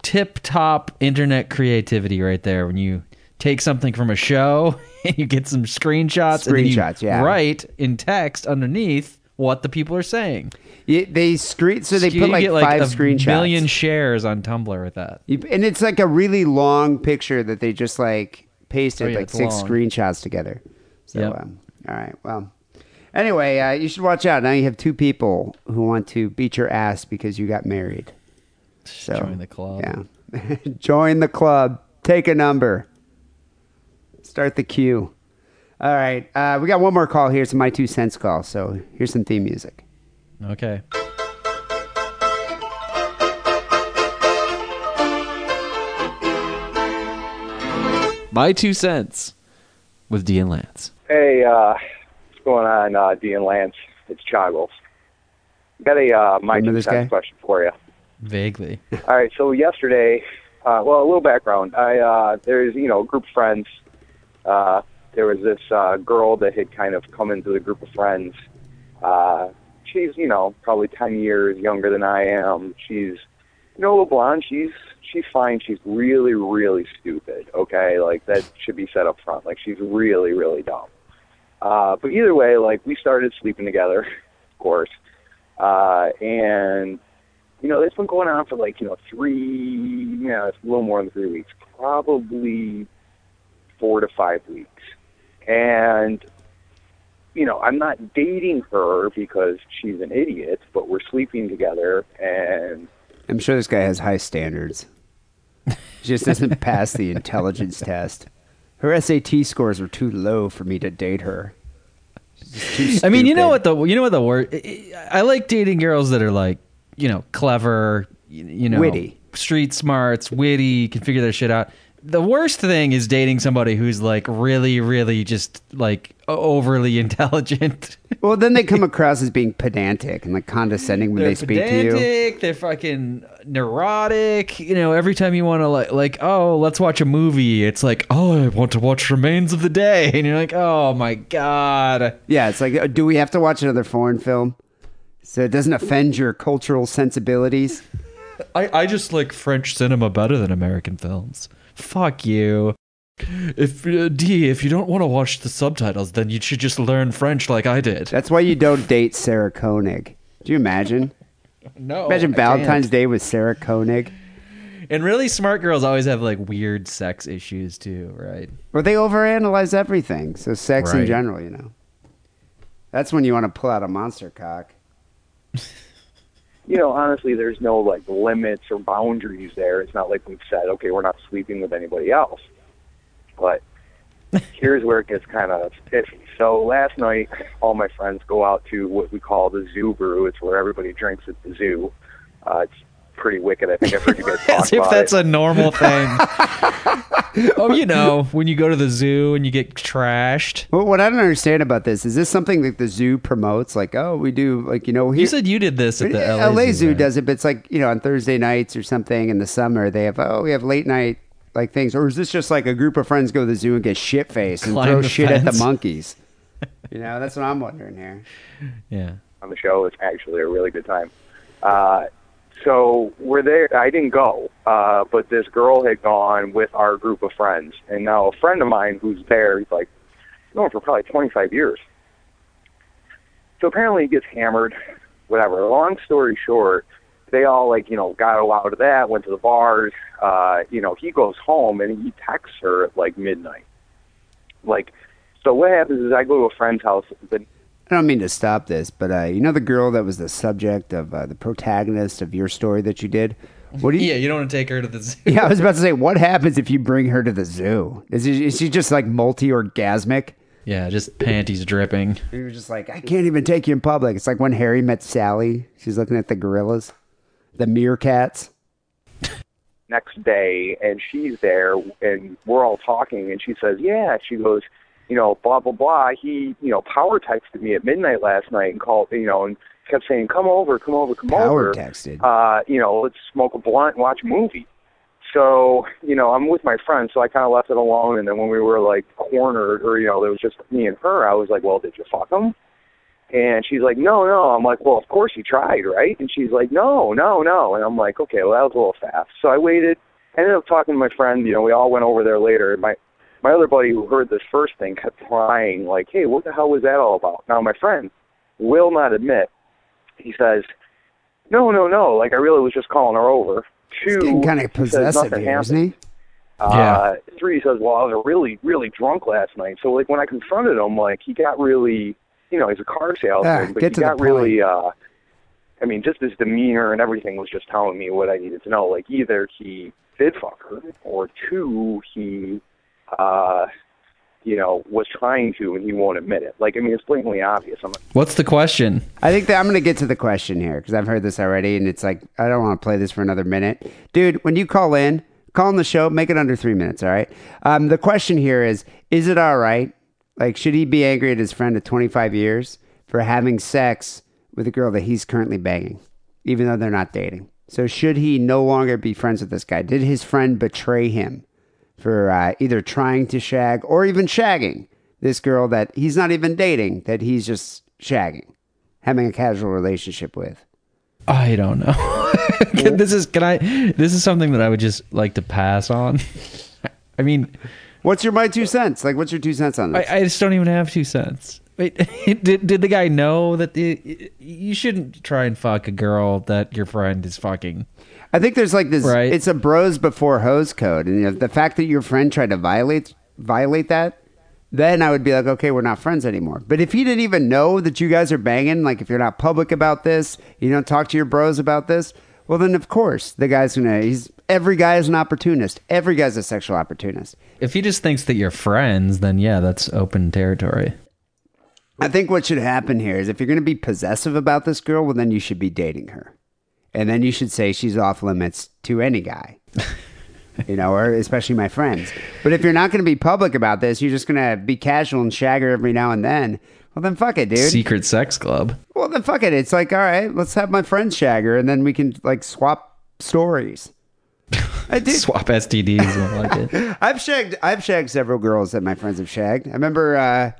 tip top internet creativity right there. When you take something from a show and *laughs* you get some screenshots, Screenshots, you yeah. write in text underneath what the people are saying. Yeah, they screen so they put like, like five a screenshots. million shares on Tumblr with that. You- and it's like a really long picture that they just like pasted Oh, yeah, like six long. screenshots together. So, Yep. um, all right. Well, anyway, uh, you should watch out. Now you have two people who want to beat your ass because you got married. So Join the club. Yeah, *laughs* join the club. Take a number. Start the queue. All right, uh, we got one more call here. It's my two cents call. So here's some theme music. Okay. My two cents with D and Lance. Hey, uh, what's going on, uh, D and Lance? It's Choggles. Got a uh, my Remember two cents guy? question for you. Vaguely. All right, so yesterday, uh, well, a little background. I uh, there's you know a group of friends. Uh, there was this uh, girl that had kind of come into the group of friends. Uh, she's you know probably ten years younger than I am. She's you know a blonde. She's she's fine. She's really really stupid. Okay, like that should be said up front. Like she's really really dumb. Uh, but either way, like we started sleeping together, *laughs* of course, uh, and you know, it's been going on for like, you know, three, you know, it's a little more than three weeks, probably four to five weeks. And, you know, I'm not dating her because she's an idiot, but we're sleeping together and, I'm sure this guy has high standards. He just doesn't *laughs* pass the intelligence test. Her SAT scores were too low for me to date her. She's just too I mean, you know what the you know what the word. I I like dating girls that are like you know clever, you, you know, Witty. street smarts, witty, can figure their shit out. The worst thing is dating somebody who's like really, really just like overly *laughs* intelligent. Well, then they come across as being pedantic and like condescending when they're they speak to you. pedantic, They're fucking neurotic. You know, every time you want to like, like, oh, let's watch a movie. It's like, oh, I want to watch Remains of the Day, *laughs* and you're like, oh my god. Yeah, it's like, uh, do we have to watch another foreign film so it doesn't offend your cultural sensibilities? I, I just like French cinema better than American films. Fuck you. If uh, D, if you don't want to watch the subtitles, then you should just learn French like I did. That's why you don't date Sarah Koenig. Do you imagine? *laughs* No, imagine I Valentine's can't. Day with Sarah Koenig. And really smart girls always have like weird sex issues too, right? Well, they overanalyze everything. So sex in general, you know. That's when you want to pull out a monster cock. *laughs* you know, honestly, there's no like limits or boundaries there. It's not like we've said, okay, we're not sleeping with anybody else. But *laughs* here's where it gets kind of iffy. So last night, all my friends go out to what we call the zoo brew. It's where everybody drinks at the zoo. Uh, it's pretty wicked. I think I've heard you guys *laughs* talk As if about that's it. a normal thing. *laughs* oh, you know, when you go to the zoo and you get trashed. Well, what I don't understand about this is this something that the zoo promotes? Like, oh, we do, like, you know, You said you did this at the LA, LA, Zoo right? does it, but it's like, you know, on Thursday nights or something in the summer, they have, oh, we have late night, like, things. Or is this just like a group of friends go to the zoo and get shit faced and Climb throw the shit at the fence. monkeys? *laughs* you know, that's what I'm wondering here. Yeah. on the show. It's actually a really good time. Uh, so we're there. I didn't go, uh, but this girl had gone with our group of friends, and now a friend of mine who's there, he's like known for probably 25 years. So apparently he gets hammered, whatever. Long story short, they all like you know got out of that, went to the bars. Uh, you know, he goes home and he texts her at like midnight, like So what happens is I go to a friend's house. The, I don't mean to stop this, but uh, you know the girl that was the subject of uh, the protagonist of your story that you did. What do you? Yeah, you don't want to take her to the zoo. Yeah, I was about to *laughs* say, what happens if you bring her to the zoo? Is, she- is she just like multi-orgasmic? Yeah, just panties dripping. You're just like, I can't even take you in public. It's like when Harry met Sally. She's looking at the gorillas, the meerkats. next day and she's there and we're all talking and she says, Yeah, she goes, you know, blah blah blah. He, you know, power texted me at midnight last night and called you know, and kept saying, Come over, come over, come Power over. texted. Uh, you know, let's smoke a blunt and watch a movie. So, you know, I'm with my friend, so I kinda left it alone and then when we were like cornered or, you know, there was just me and her, I was like, Well, did you fuck him? And she's like, no, no. I'm like, well, of course you tried, right? And she's like, no, no, no. And I'm like, okay, well, that was a little fast. So I waited. Ended up talking to my friend. You know, we all went over there later. My my other buddy who heard this first thing kept crying, like, hey, what the hell was that all about? Now my friend will not admit. He says, no, no, no. Like I really was just calling her over. Two, Getting kind of he says possessive nothing here, happened. isn't he? Uh, three he saes, well, I was really, really drunk last night. So like when I confronted him, like he got really, you know, he's a car salesman, Ah, but get he to the got really, uh, I mean, just his demeanor and everything was just telling me what I needed to know. Like either he did fuck her, or two, he, uh, you know, was trying to and he won't admit it. Like I mean, it's blatantly obvious. I'm What's the question? I think that I'm going to get to the question here because I've heard this already, and it's like I don't want to play this for another minute, dude. When you call in, call in the show, make it under three minutes, all right? Um, the question here is: Is it all right? Like, should he be angry at his friend of 25 years for having sex with a girl that he's currently banging, even though they're not dating? So, should he no longer be friends with this guy? Did his friend betray him for uh, either trying to shag or even shagging this girl that he's not even dating, that he's just shagging? having a casual relationship with. I don't know. *laughs* Can- this is can I? This is something that I would just like to pass on. *laughs* I mean, what's your my two cents? Like, what's your two cents on I, this? I just don't even have two cents. Wait, *laughs* did did the guy know that the, you shouldn't try and fuck a girl that your friend is fucking? I think there's like this. Right. It's a bros before hose code, and you know, the fact that your friend tried to violate violate that, then I would be like, okay, we're not friends anymore. But if he didn't even know that you guys are banging, like if you're not public about this, you don't talk to your bros about this, well, then of course the guy's gonna. He's every guy is an opportunist. Every guy's a sexual opportunist. If he just thinks that you're friends, then yeah, that's open territory. I think what should happen here is if you're going to be possessive about this girl, well, then you should be dating her. And then you should say she's off limits to any guy, *laughs* you know, or especially my friends. But if you're not going to be public about this, you're just going to be casual and shag her every now and then. Well, then fuck it, dude. Secret sex club. Well, then fuck it. It's like, all right, let's have my friends shag her and then we can like swap stories. I did. *laughs* Swap STDs. Like it. *laughs* I've shagged. I've shagged several girls that my friends have shagged. I remember uh,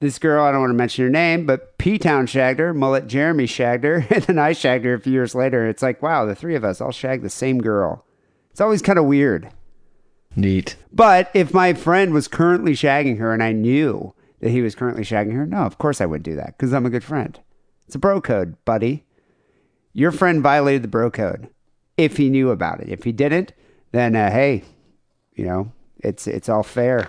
this girl. I don't want to mention her name, but P Town shagged her. Mullet Jeremy shagged her, *laughs* and then I shagged her a few years later. It's like, wow, the three of us all shagged the same girl. It's always kind of weird. Neat. But if my friend was currently shagging her and I knew that he was currently shagging her, no, of course I would do that because I'm a good friend. It's a bro code, buddy. Your friend violated the bro code if he knew about it. If he didn't, then uh, hey, you know, it's it's all fair.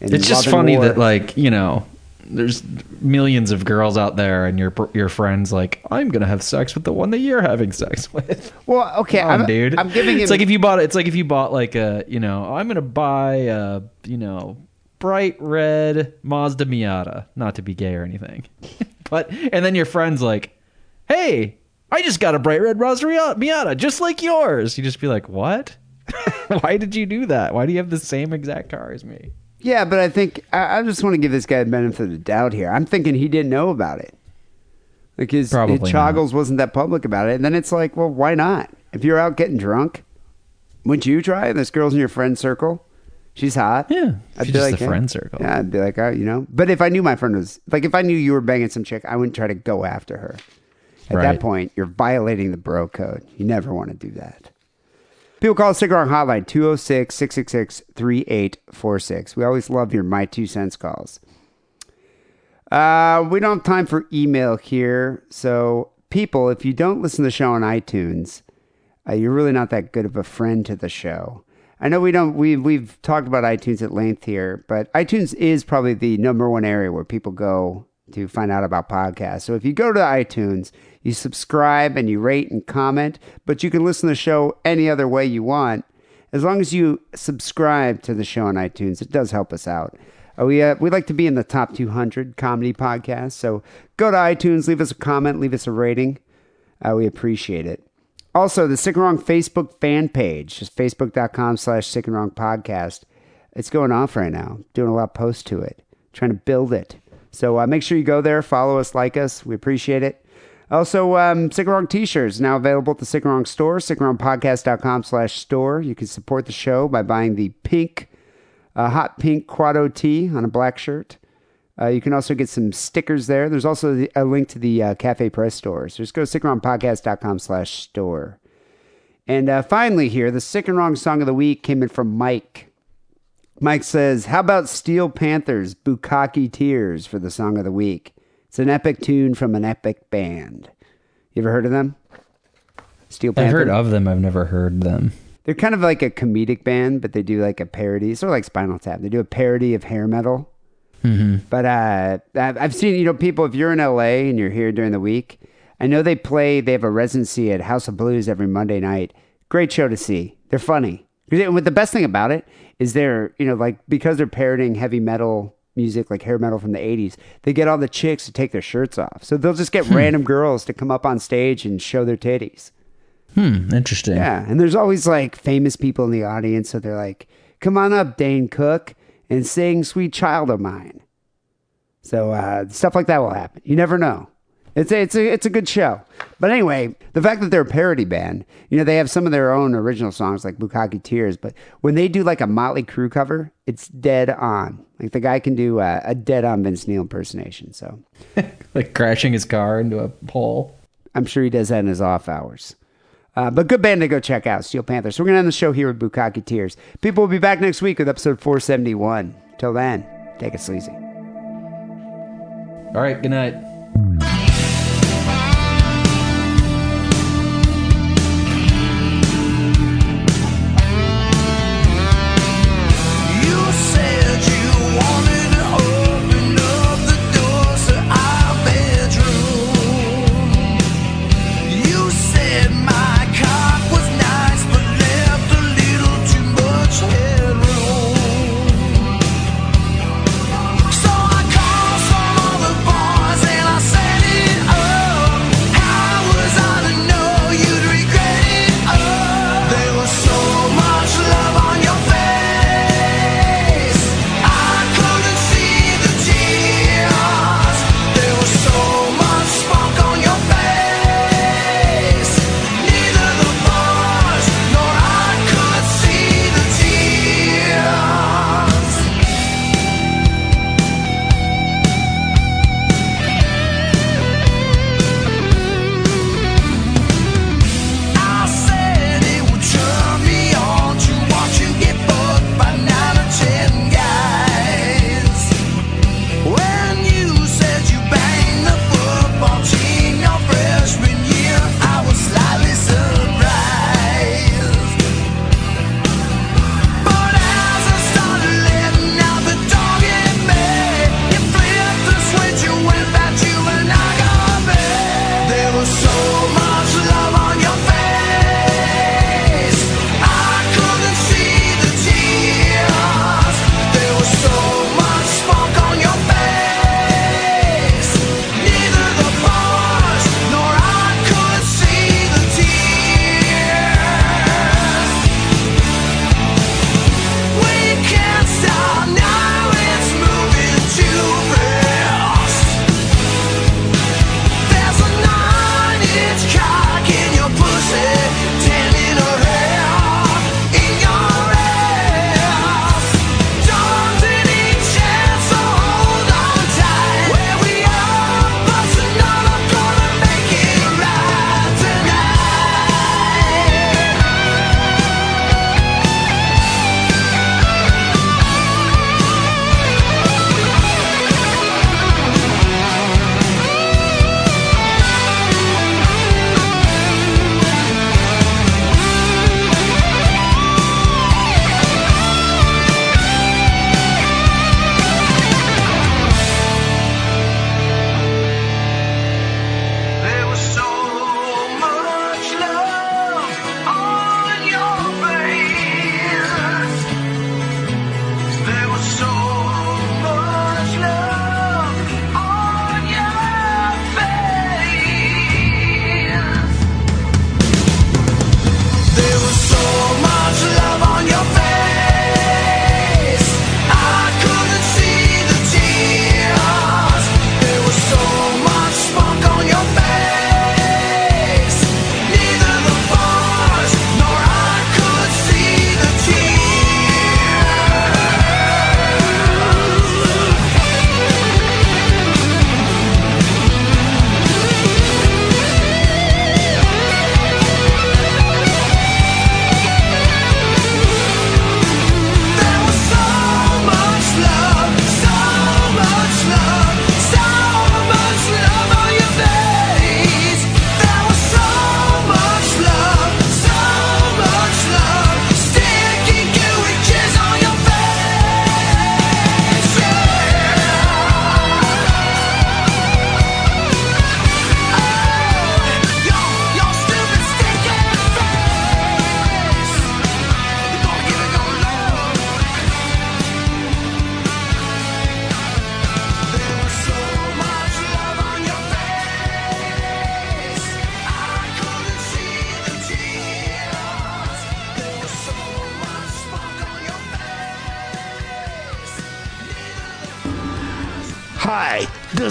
And It's just funny war. that like you know, there's millions of girls out there, and your your friends like, I'm gonna have sex with the one that you're having sex *laughs* with. Well, okay, Come on, I'm, dude. I'm giving him. It's like if you bought. It's like if you bought like a you know, I'm gonna buy a you know bright red Mazda Miata, not to be gay or anything, *laughs* but and then your friend's like, hey. I just got a bright red Mazda Miata, just like yours. You just be like, "What? *laughs* Why did you do that? Why do you have the same exact car as me?" Yeah, but I think I, I just want to give this guy the benefit of the doubt here. I'm thinking he didn't know about it. Like his, his Choggles wasn't that public about it. And then it's like, well, why not? If you're out getting drunk, wouldn't you try? This girl's in your friend circle. She's hot. Yeah, I'd be just like, a hey. friend circle. Yeah, I'd be like, oh, you know. But if I knew my friend was like, if I knew you were banging some chick, I wouldn't try to go after her. At Right. that point, you're violating the bro code. You never want to do that. People call Sick and Wrong Hotline 206 666 3846. We always love your My Two Cents calls. Uh, we don't have time for email here. So, people, if you don't listen to the show on iTunes, uh, you're really not that good of a friend to the show. I know we don't we we've talked about iTunes at length here, but iTunes is probably the number one area where people go to find out about podcasts. So if you go to iTunes, you subscribe and you rate and comment, but you can listen to the show any other way you want. As long as you subscribe to the show on iTunes, it does help us out. Uh, we uh, we like to be in the top 200 comedy podcasts. So go to iTunes, leave us a comment, leave us a rating. Uh, we appreciate it. Also, the Sick and Wrong Facebook fan page, just facebook.com slash Sick and Wrong podcast. It's going off right now. Doing a lot of posts to it, trying to build it. So uh, make sure you go there, follow us, like us. We appreciate it. Also, um, Sick and t-shirts now available at the Wrong store, sickandwrongpodcast.com slash store. You can support the show by buying the pink, uh, hot pink Quado tee on a black shirt. Uh, you can also get some stickers there. There's also a link to the uh, Cafe Press store. So just go to sickandwrongpodcast.com slash store. And uh, finally here, the Sick and Wrong song of the week came in from Mike. Mike says, how about Steel Panthers, Bukkake Tears for the song of the week? It's an epic tune from an epic band. You ever heard of them? Steel Panther. I've heard of them. I've never heard them. They're kind of like a comedic band, but they do like a parody. Sort of like Spinal Tap. They do a parody of hair metal. Mm-hmm. But uh, I've seen, you know, people, if you're in LA and you're here during the week, I know they play, they have a residency at House of Blues every Monday night. Great show to see. They're funny. With the best thing about it is they're, you know, like because they're parodying heavy metal music, like hair metal from the 80s, they get all the chicks to take their shirts off. So they'll just get random girls to come up on stage and show their titties. Hmm. Interesting. Yeah, and there's always like famous people in the audience, so they're like, "Come on up, Dane Cook, and sing "Sweet Child of Mine." So uh, stuff like that will happen. You never know. It's a, it's a it's a good show. But anyway, the fact that they're a parody band, you know, they have some of their own original songs like Bukkake Tears, but when they do like a Motley Crue cover, it's dead on. Like the guy can do a, a dead on Vince Neil impersonation. So *laughs* Like crashing his car into a pole. I'm sure he does that in his off hours. Uh, but good band to go check out, Steel Panther. So we're going to end the show here with Bukkake Tears. People will be back next week with episode 471. Till then, take it sleazy. All right. Good night.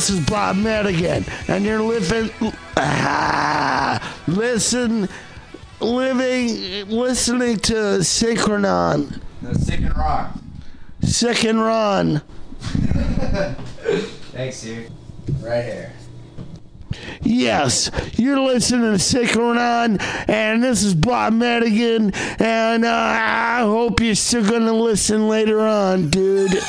This is Bob Madigan, and you're living, ah, listen, living, listening to Synchronon. No, sick and. Sick and Ron. Thanks, dude. Right here. Yes, you're listening to Synchronon, and this is Bob Madigan, and uh, I hope you're still gonna listen later on, dude.